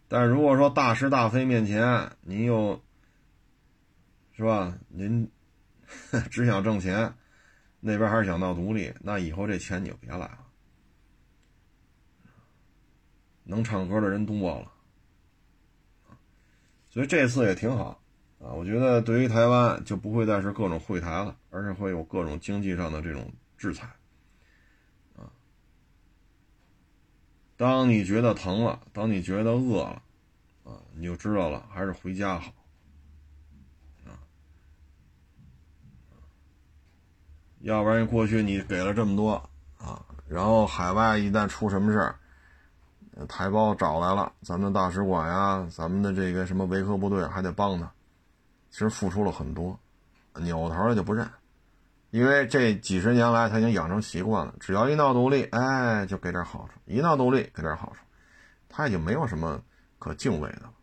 但是如果说大是大非面前，您又是吧？您 只想挣钱那边还是想闹独立，那以后这钱你就别来了。能唱歌的人多了，所以这次也挺好啊。我觉得对于台湾就不会再是各种会谈了，而是会有各种经济上的这种制裁啊。当你觉得疼了，当你觉得饿了啊，你就知道了，还是回家好啊。要不然过去你给了这么多啊，然后海外一旦出什么事儿。台胞找来了，咱们大使馆呀，咱们的这个什么维和部队还得帮他，其实付出了很多，扭头就不认，因为这几十年来他已经养成习惯了，只要一闹独立，哎，就给点好处，一闹独立给点好处，他已经没有什么可敬畏的了，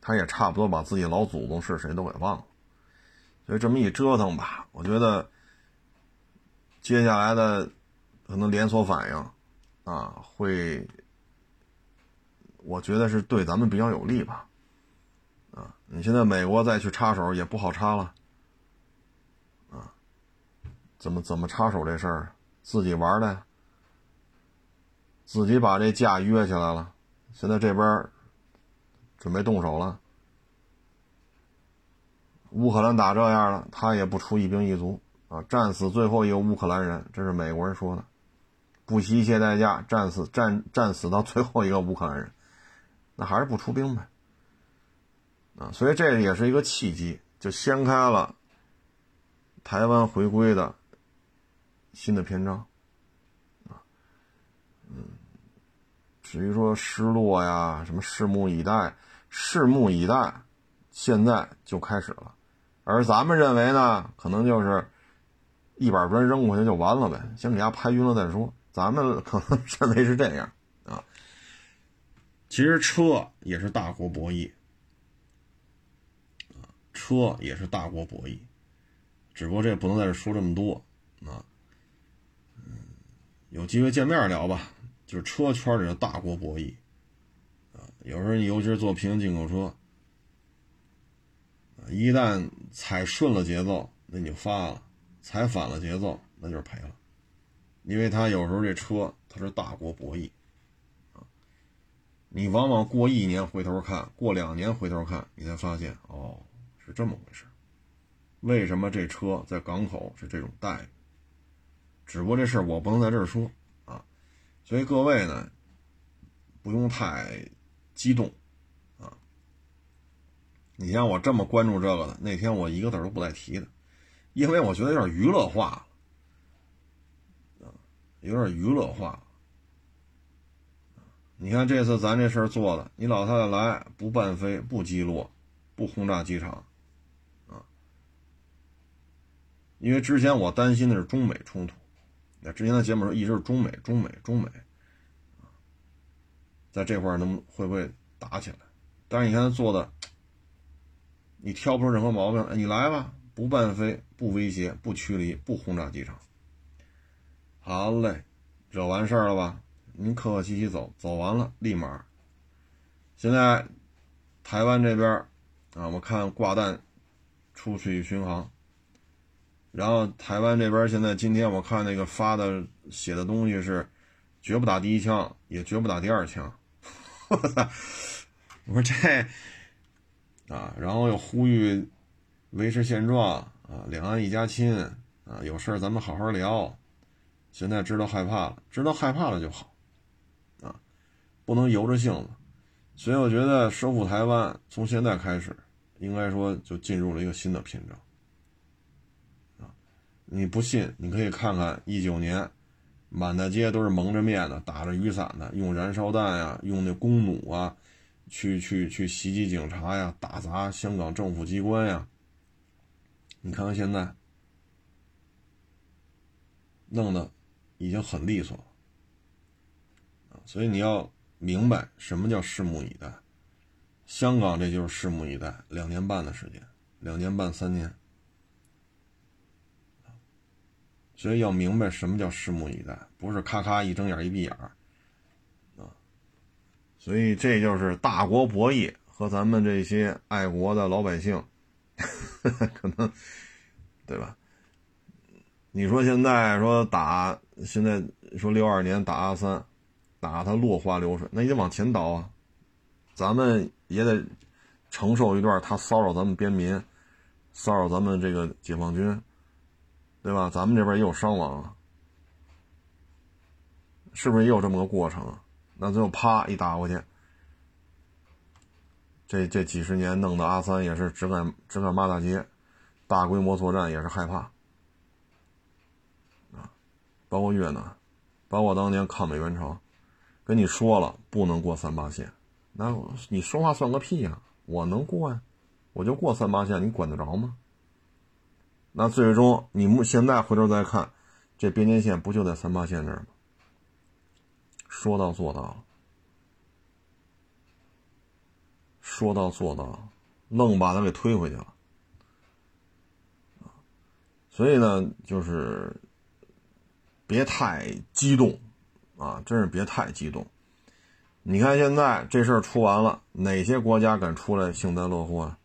他也差不多把自己老祖宗是谁都给忘了，所以这么一折腾吧，我觉得接下来的可能连锁反应。啊，会，我觉得是对咱们比较有利吧。啊，你现在美国再去插手也不好插了。怎么怎么插手这事儿？自己玩的，自己把这架约起来了，现在这边准备动手了。乌克兰打这样了，他也不出一兵一卒啊，战死最后一个乌克兰人，这是美国人说的。不惜一切代价战死战战死到最后一个乌克兰人，那还是不出兵呗。啊，所以这也是一个契机，就掀开了台湾回归的新的篇章。啊，嗯，至于说失落呀，什么拭目以待，拭目以待，现在就开始了。而咱们认为呢，可能就是一板砖扔过去就完了呗，先给它拍晕了再说。咱们可能 认为是这样啊，其实车也是大国博弈，车也是大国博弈，只不过这不能在这说这么多啊，有机会见面聊吧。就是车圈里的大国博弈啊，有时候你尤其是做平行进口车一旦踩顺了节奏，那你就发了；踩反了节奏，那就是赔了。因为他有时候这车它是大国博弈，啊，你往往过一年回头看，过两年回头看，你才发现哦是这么回事。为什么这车在港口是这种待遇？只不过这事儿我不能在这儿说啊，所以各位呢不用太激动啊。你像我这么关注这个的，那天我一个字都不带提的，因为我觉得有点娱乐化了。有点娱乐化，你看这次咱这事儿做的，你老太太来不伴飞、不击落、不轰炸机场，啊，因为之前我担心的是中美冲突，那之前的节目说一直是中美、中美、中美，在这块能会不会打起来？但是你看他做的，你挑不出任何毛病，你来吧，不伴飞、不威胁、不驱离、不轰炸机场。好嘞，惹完事儿了吧？您客客气气走，走完了立马。现在台湾这边啊，我看挂弹出去巡航，然后台湾这边现在今天我看那个发的写的东西是绝不打第一枪，也绝不打第二枪。我操！我说这啊，然后又呼吁维持现状啊，两岸一家亲啊，有事咱们好好聊。现在知道害怕了，知道害怕了就好，啊，不能由着性子。所以我觉得收复台湾从现在开始，应该说就进入了一个新的篇章。你不信，你可以看看一九年，满大街都是蒙着面的，打着雨伞的，用燃烧弹呀，用那弓弩啊，去去去袭击警察呀，打砸香港政府机关呀。你看看现在，弄得。已经很利索了，所以你要明白什么叫拭目以待。香港这就是拭目以待，两年半的时间，两年半三年，所以要明白什么叫拭目以待，不是咔咔一睁眼一闭眼儿啊。所以这就是大国博弈和咱们这些爱国的老百姓，可能对吧？你说现在说打，现在说六二年打阿三，打他落花流水，那也得往前倒啊，咱们也得承受一段他骚扰咱们边民，骚扰咱们这个解放军，对吧？咱们这边也有伤亡，是不是也有这么个过程啊？那最后啪一打过去，这这几十年弄得阿三也是只敢只敢骂大街，大规模作战也是害怕啊。包括越南，包括当年抗美援朝，跟你说了不能过三八线，那你说话算个屁呀！我能过呀，我就过三八线，你管得着吗？那最终你们现在回头再看，这边界线不就在三八线这儿吗？说到做到了，说到做到，愣把他给推回去了所以呢，就是。别太激动，啊，真是别太激动。你看现在这事儿出完了，哪些国家敢出来幸灾乐祸啊？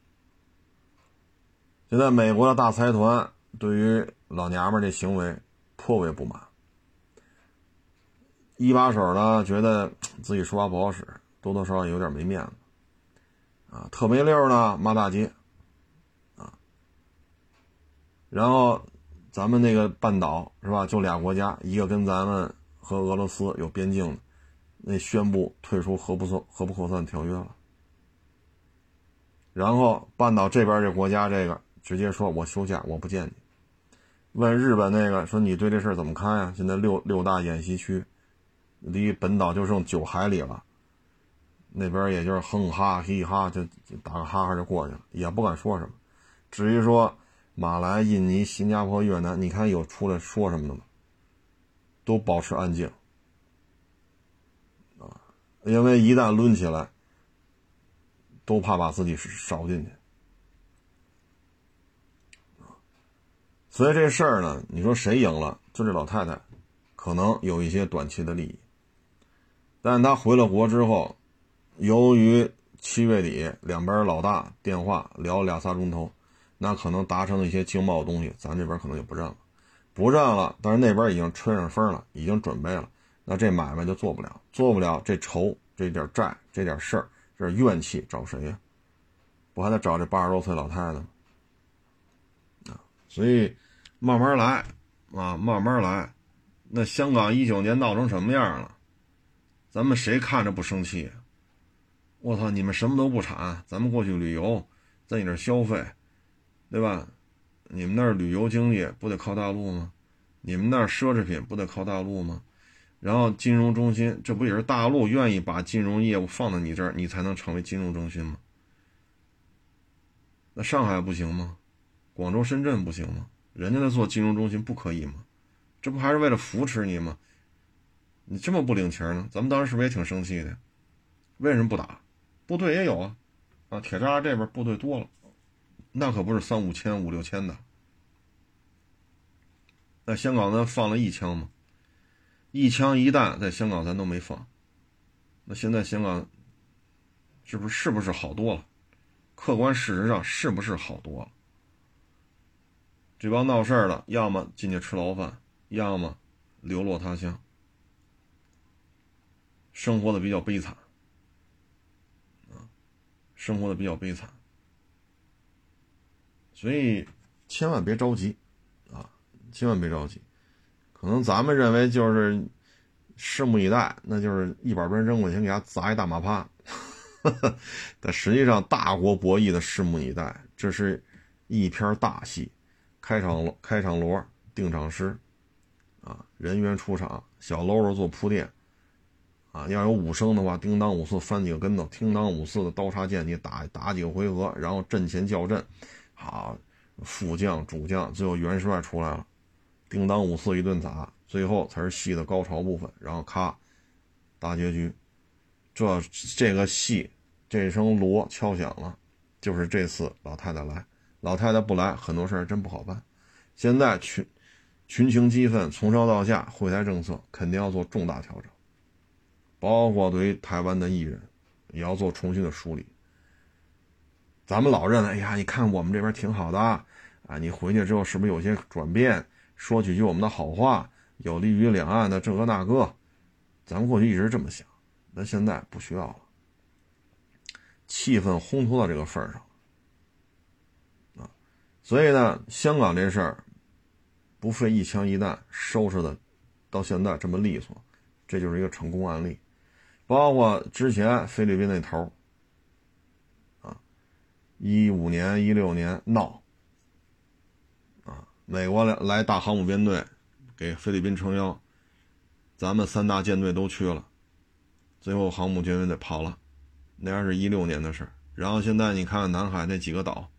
现在美国的大财团对于老娘们这行为颇为不满，一把手呢觉得自己说话不好使，多多少少有点没面子，啊，特没溜呢骂大街，啊，然后。咱们那个半岛是吧？就俩国家，一个跟咱们和俄罗斯有边境的，那宣布退出核不核不扩散条约了。然后半岛这边这国家这个直接说我休假，我不见你。问日本那个说你对这事怎么看呀？现在六六大演习区离本岛就剩九海里了，那边也就是哼哈嘻哈就打个哈哈就过去了，也不敢说什么。至于说。马来、印尼、新加坡、越南，你看有出来说什么的吗？都保持安静啊，因为一旦抡起来，都怕把自己烧进去所以这事儿呢，你说谁赢了？就这老太太，可能有一些短期的利益，但是她回了国之后，由于七月底两边老大电话聊俩仨钟头。那可能达成了一些经贸东西，咱这边可能就不认了，不认了。但是那边已经吹上风了，已经准备了，那这买卖就做不了，做不了，这仇、这点债、这点事儿，这怨气找谁呀？不还得找这八十多岁老太太吗？啊，所以慢慢来啊，慢慢来。那香港一九年闹成什么样了？咱们谁看着不生气？我操，你们什么都不产，咱们过去旅游，在你这消费。对吧？你们那儿旅游经济不得靠大陆吗？你们那儿奢侈品不得靠大陆吗？然后金融中心，这不也是大陆愿意把金融业务放到你这儿，你才能成为金融中心吗？那上海不行吗？广州、深圳不行吗？人家在做金融中心不可以吗？这不还是为了扶持你吗？你这么不领情呢？咱们当时是不是也挺生气的？为什么不打？部队也有啊，啊，铁栅这边部队多了。那可不是三五千、五六千的。在香港咱放了一枪吗？一枪一弹在香港咱都没放。那现在香港是不是是不是好多了？客观事实上是不是好多了？这帮闹事儿的，要么进去吃牢饭，要么流落他乡，生活的比较悲惨。啊，生活的比较悲惨。所以，千万别着急，啊，千万别着急。可能咱们认为就是拭目以待，那就是一板砖扔过去，给他砸一大马趴。但实际上，大国博弈的拭目以待，这是一篇大戏。开场开场锣，定场诗，啊，人员出场，小喽啰做铺垫，啊，要有武生的话，叮当五四翻几个跟头，叮当五四的刀叉剑，你打打几个回合，然后阵前叫阵。好，副将、主将，最后元帅出来了，叮当五四一顿砸，最后才是戏的高潮部分。然后咔，大结局。这这个戏，这声锣敲响了，就是这次老太太来。老太太不来，很多事儿真不好办。现在群群情激愤，从上到下，会台政策肯定要做重大调整，包括对于台湾的艺人，也要做重新的梳理。咱们老认为，哎呀，你看我们这边挺好的啊，你回去之后是不是有些转变？说几句我们的好话，有利于两岸的这个那个。咱们过去一直这么想，但现在不需要了。气氛烘托到这个份儿上，所以呢，香港这事儿不费一枪一弹收拾的，到现在这么利索，这就是一个成功案例。包括之前菲律宾那头啊，一五年、一六年闹啊，美国来来大航母编队给菲律宾撑腰。咱们三大舰队都去了，最后航母舰队得跑了，那还是一六年的事然后现在你看南海那几个岛，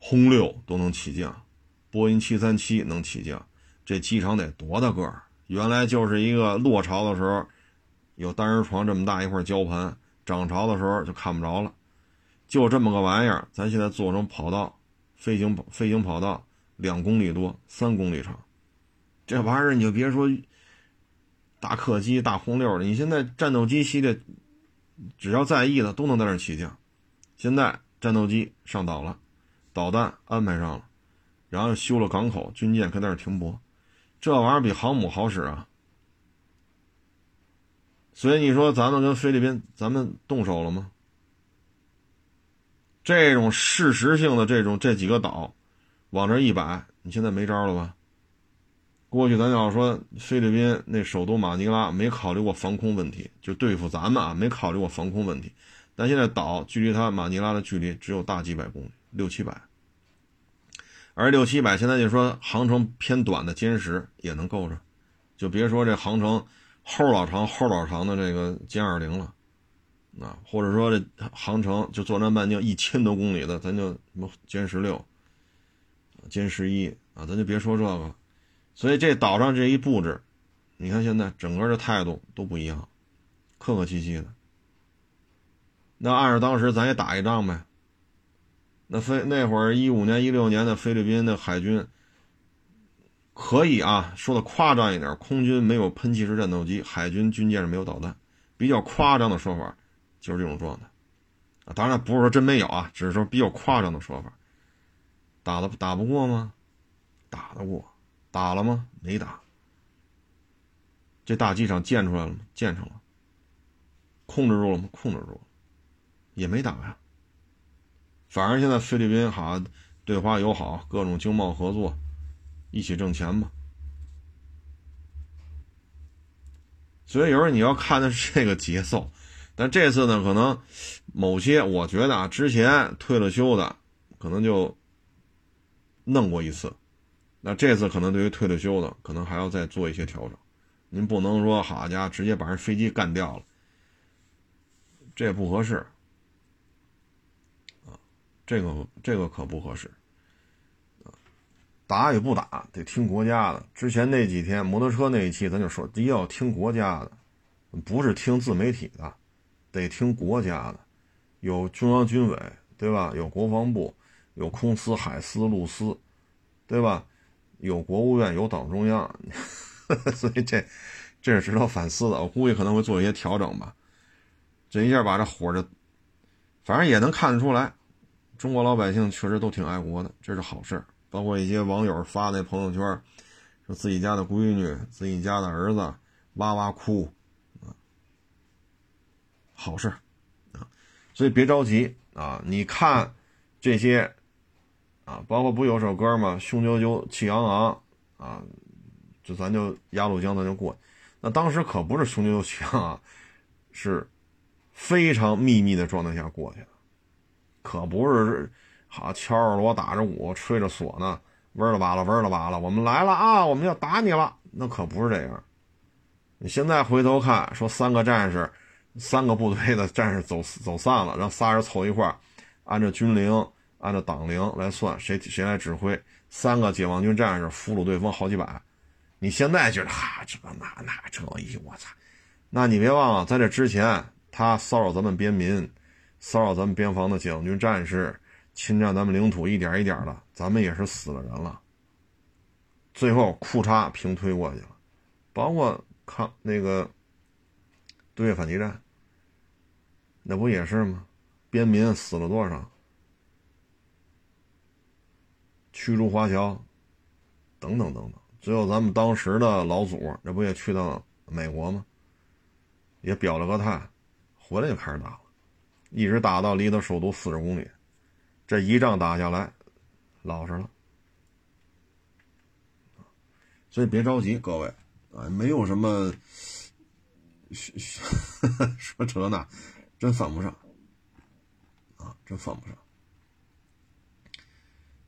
轰六都能起降，波音七三七能起降，这机场得多大个儿？原来就是一个落潮的时候有单人床这么大一块礁盘，涨潮的时候就看不着了，就这么个玩意儿。咱现在做成跑道，飞行飞行跑道两公里多，三公里长，这玩意儿你就别说。大客机、大轰六了，你现在战斗机系列，只要在意的都能在那起降。现在战斗机上岛了，导弹安排上了，然后修了港口，军舰可在那停泊，这玩意儿比航母好使啊。所以你说咱们跟菲律宾，咱们动手了吗？这种事实性的这种这几个岛，往这一摆，你现在没招了吧？过去咱要说菲律宾那首都马尼拉没考虑过防空问题，就对付咱们啊，没考虑过防空问题。但现在岛距离它马尼拉的距离只有大几百公里，六七百。而六七百现在就说航程偏短的歼十也能够着，就别说这航程后老长后老长的这个歼二零了，啊，或者说这航程就作战半径一千多公里的，咱就什么歼十六、歼十一啊，咱就别说这个。所以这岛上这一布置，你看现在整个的态度都不一样，客客气气的。那按照当时咱也打一仗呗。那菲那会儿一五年一六年的菲律宾的海军，可以啊，说的夸张一点，空军没有喷气式战斗机，海军军舰上没有导弹，比较夸张的说法就是这种状态。啊，当然不是说真没有啊，只是说比较夸张的说法。打的打不过吗？打得过。打了吗？没打。这大机场建出来了吗？建成了。控制住了吗？控制住了。也没打呀。反而现在菲律宾好对华友好，各种经贸合作，一起挣钱嘛。所以有时候你要看的是这个节奏，但这次呢，可能某些我觉得啊，之前退了休的，可能就弄过一次。那这次可能对于退了休的，可能还要再做一些调整。您不能说好家伙直接把人飞机干掉了，这也不合适，这个这个可不合适。打与不打得听国家的。之前那几天摩托车那一期，咱就说第一要听国家的，不是听自媒体的，得听国家的。有中央军委对吧？有国防部，有空司、海司、陆司，对吧？有国务院，有党中央，所以这这是值得反思的。我估计可能会做一些调整吧。这一下把这火这，反正也能看得出来，中国老百姓确实都挺爱国的，这是好事儿包括一些网友发那朋友圈，说自己家的闺女、自己家的儿子哇哇哭，啊，好事啊。所以别着急啊，你看这些。啊，包括不有首歌吗？雄赳赳，气昂昂，啊，就咱就鸭绿江，咱就过。那当时可不是雄赳赳气昂昂，是非常秘密的状态下过去的，可不是好敲着锣打着鼓吹着唢呐，嗡了吧了嗡了吧了，我们来了啊，我们要打你了，那可不是这样。你现在回头看，说三个战士，三个部队的战士走走散了，让仨人凑一块儿，按照军龄。按照党龄来算，谁谁来指挥？三个解放军战士俘虏对方好几百。你现在觉得哈，这那那这一我操！那你别忘了，在这之前，他骚扰咱们边民，骚扰咱们边防的解放军战士，侵占咱们领土，一点一点的，咱们也是死了人了。最后裤衩平推过去了，包括抗那个对越反击战，那不也是吗？边民死了多少？驱逐华侨，等等等等。最后咱们当时的老祖，那不也去到美国吗？也表了个态，回来就开始打，一直打到离他首都四十公里。这一仗打下来，老实了。所以别着急，各位啊，没有什么 说这那，真犯不上啊，真犯不上。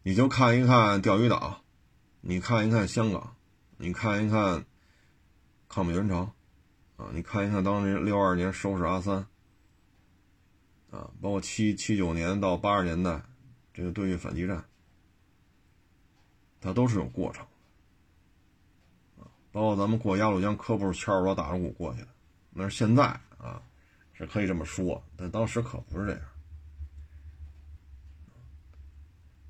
你就看一看钓鱼岛，你看一看香港，你看一看抗美援朝。啊，你看一看当年六二年收拾阿三，啊，包括七七九年到八十年代这个对越反击战，它都是有过程的，啊，包括咱们过鸭绿江，可不是敲着锣打着鼓过去的，那是现在啊，是可以这么说，但当时可不是这样。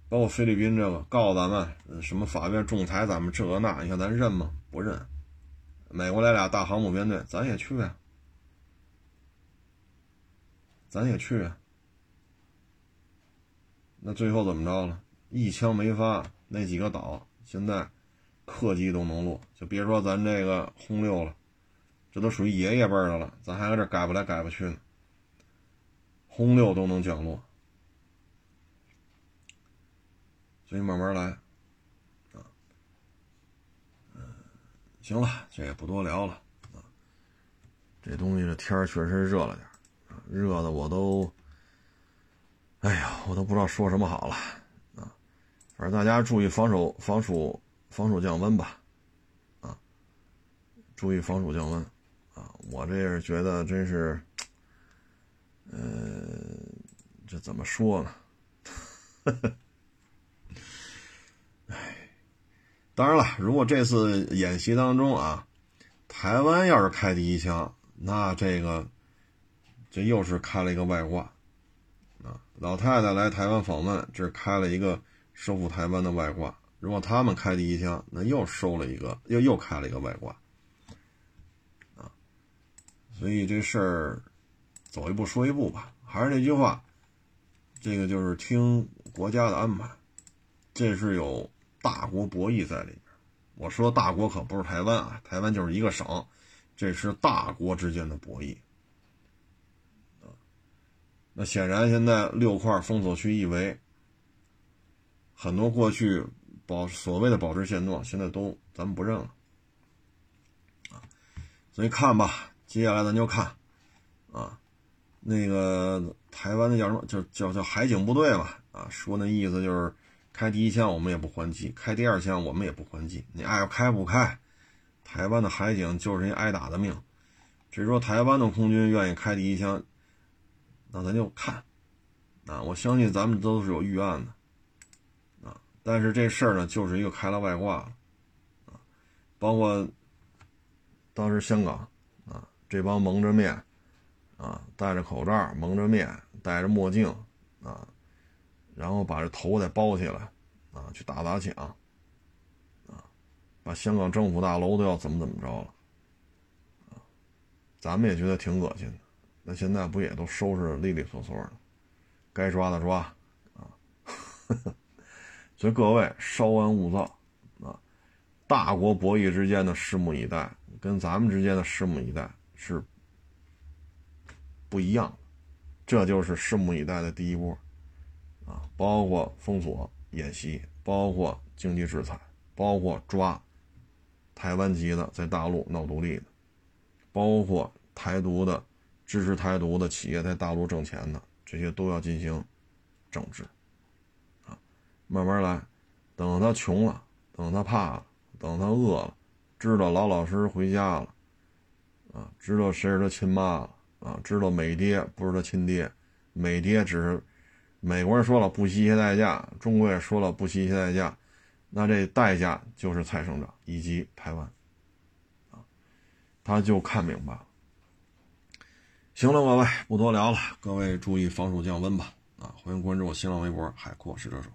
包括菲律宾这个告诉咱们什么法院仲裁，咱们这个那，你看咱认吗？不认。美国来俩大航母编队，咱也去啊，咱也去啊。那最后怎么着了？一枪没发，那几个岛现在客机都能落，就别说咱这个轰六了，这都属于爷爷辈的了，咱还搁这改不来改不去呢。轰六都能降落，所以慢慢来。行了，这也不多聊了啊。这东西这天儿确实热了点热的我都，哎呀，我都不知道说什么好了啊。反正大家注意防守、防暑、防暑降温吧，啊，注意防暑降温啊。我这是觉得真是，呃，这怎么说呢？呵 呵。当然了，如果这次演习当中啊，台湾要是开第一枪，那这个这又是开了一个外挂啊！老太太来台湾访问，这开了一个收复台湾的外挂。如果他们开第一枪，那又收了一个，又又开了一个外挂啊！所以这事儿走一步说一步吧。还是那句话，这个就是听国家的安排，这是有。大国博弈在里边，我说大国可不是台湾啊，台湾就是一个省，这是大国之间的博弈那显然现在六块封锁区一围，很多过去保所谓的保持现状，现在都咱们不认了啊。所以看吧，接下来咱就看啊，那个台湾的叫什么？叫叫叫海警部队吧？啊，说那意思就是。开第一枪我们也不还击，开第二枪我们也不还击。你爱开不开，台湾的海警就是人挨打的命。至于说台湾的空军愿意开第一枪，那咱就看。啊，我相信咱们都是有预案的。啊，但是这事儿呢，就是一个开了外挂了。啊，包括当时香港，啊，这帮蒙着面，啊，戴着口罩，蒙着面，戴着墨镜，啊。然后把这头再包起来，啊，去打砸抢，啊，把香港政府大楼都要怎么怎么着了，啊，咱们也觉得挺恶心的。那现在不也都收拾利利索索的，该抓的抓，啊，所以各位稍安勿躁，啊，大国博弈之间的拭目以待，跟咱们之间的拭目以待是不一样的，这就是拭目以待的第一波。啊，包括封锁演习，包括经济制裁，包括抓台湾籍的在大陆闹独立的，包括台独的支持台独的企业在大陆挣钱的，这些都要进行整治。啊，慢慢来，等他穷了，等他怕了，等他饿了，知道老老实实回家了，啊，知道谁是他亲妈了，啊，知道美爹不是他亲爹，美爹只是。美国人说了不惜一切代价，中国也说了不惜一切代价，那这代价就是蔡省长以及台湾，啊，他就看明白了。行了，各位不多聊了，各位注意防暑降温吧，啊，欢迎关注我新浪微博海阔试车手。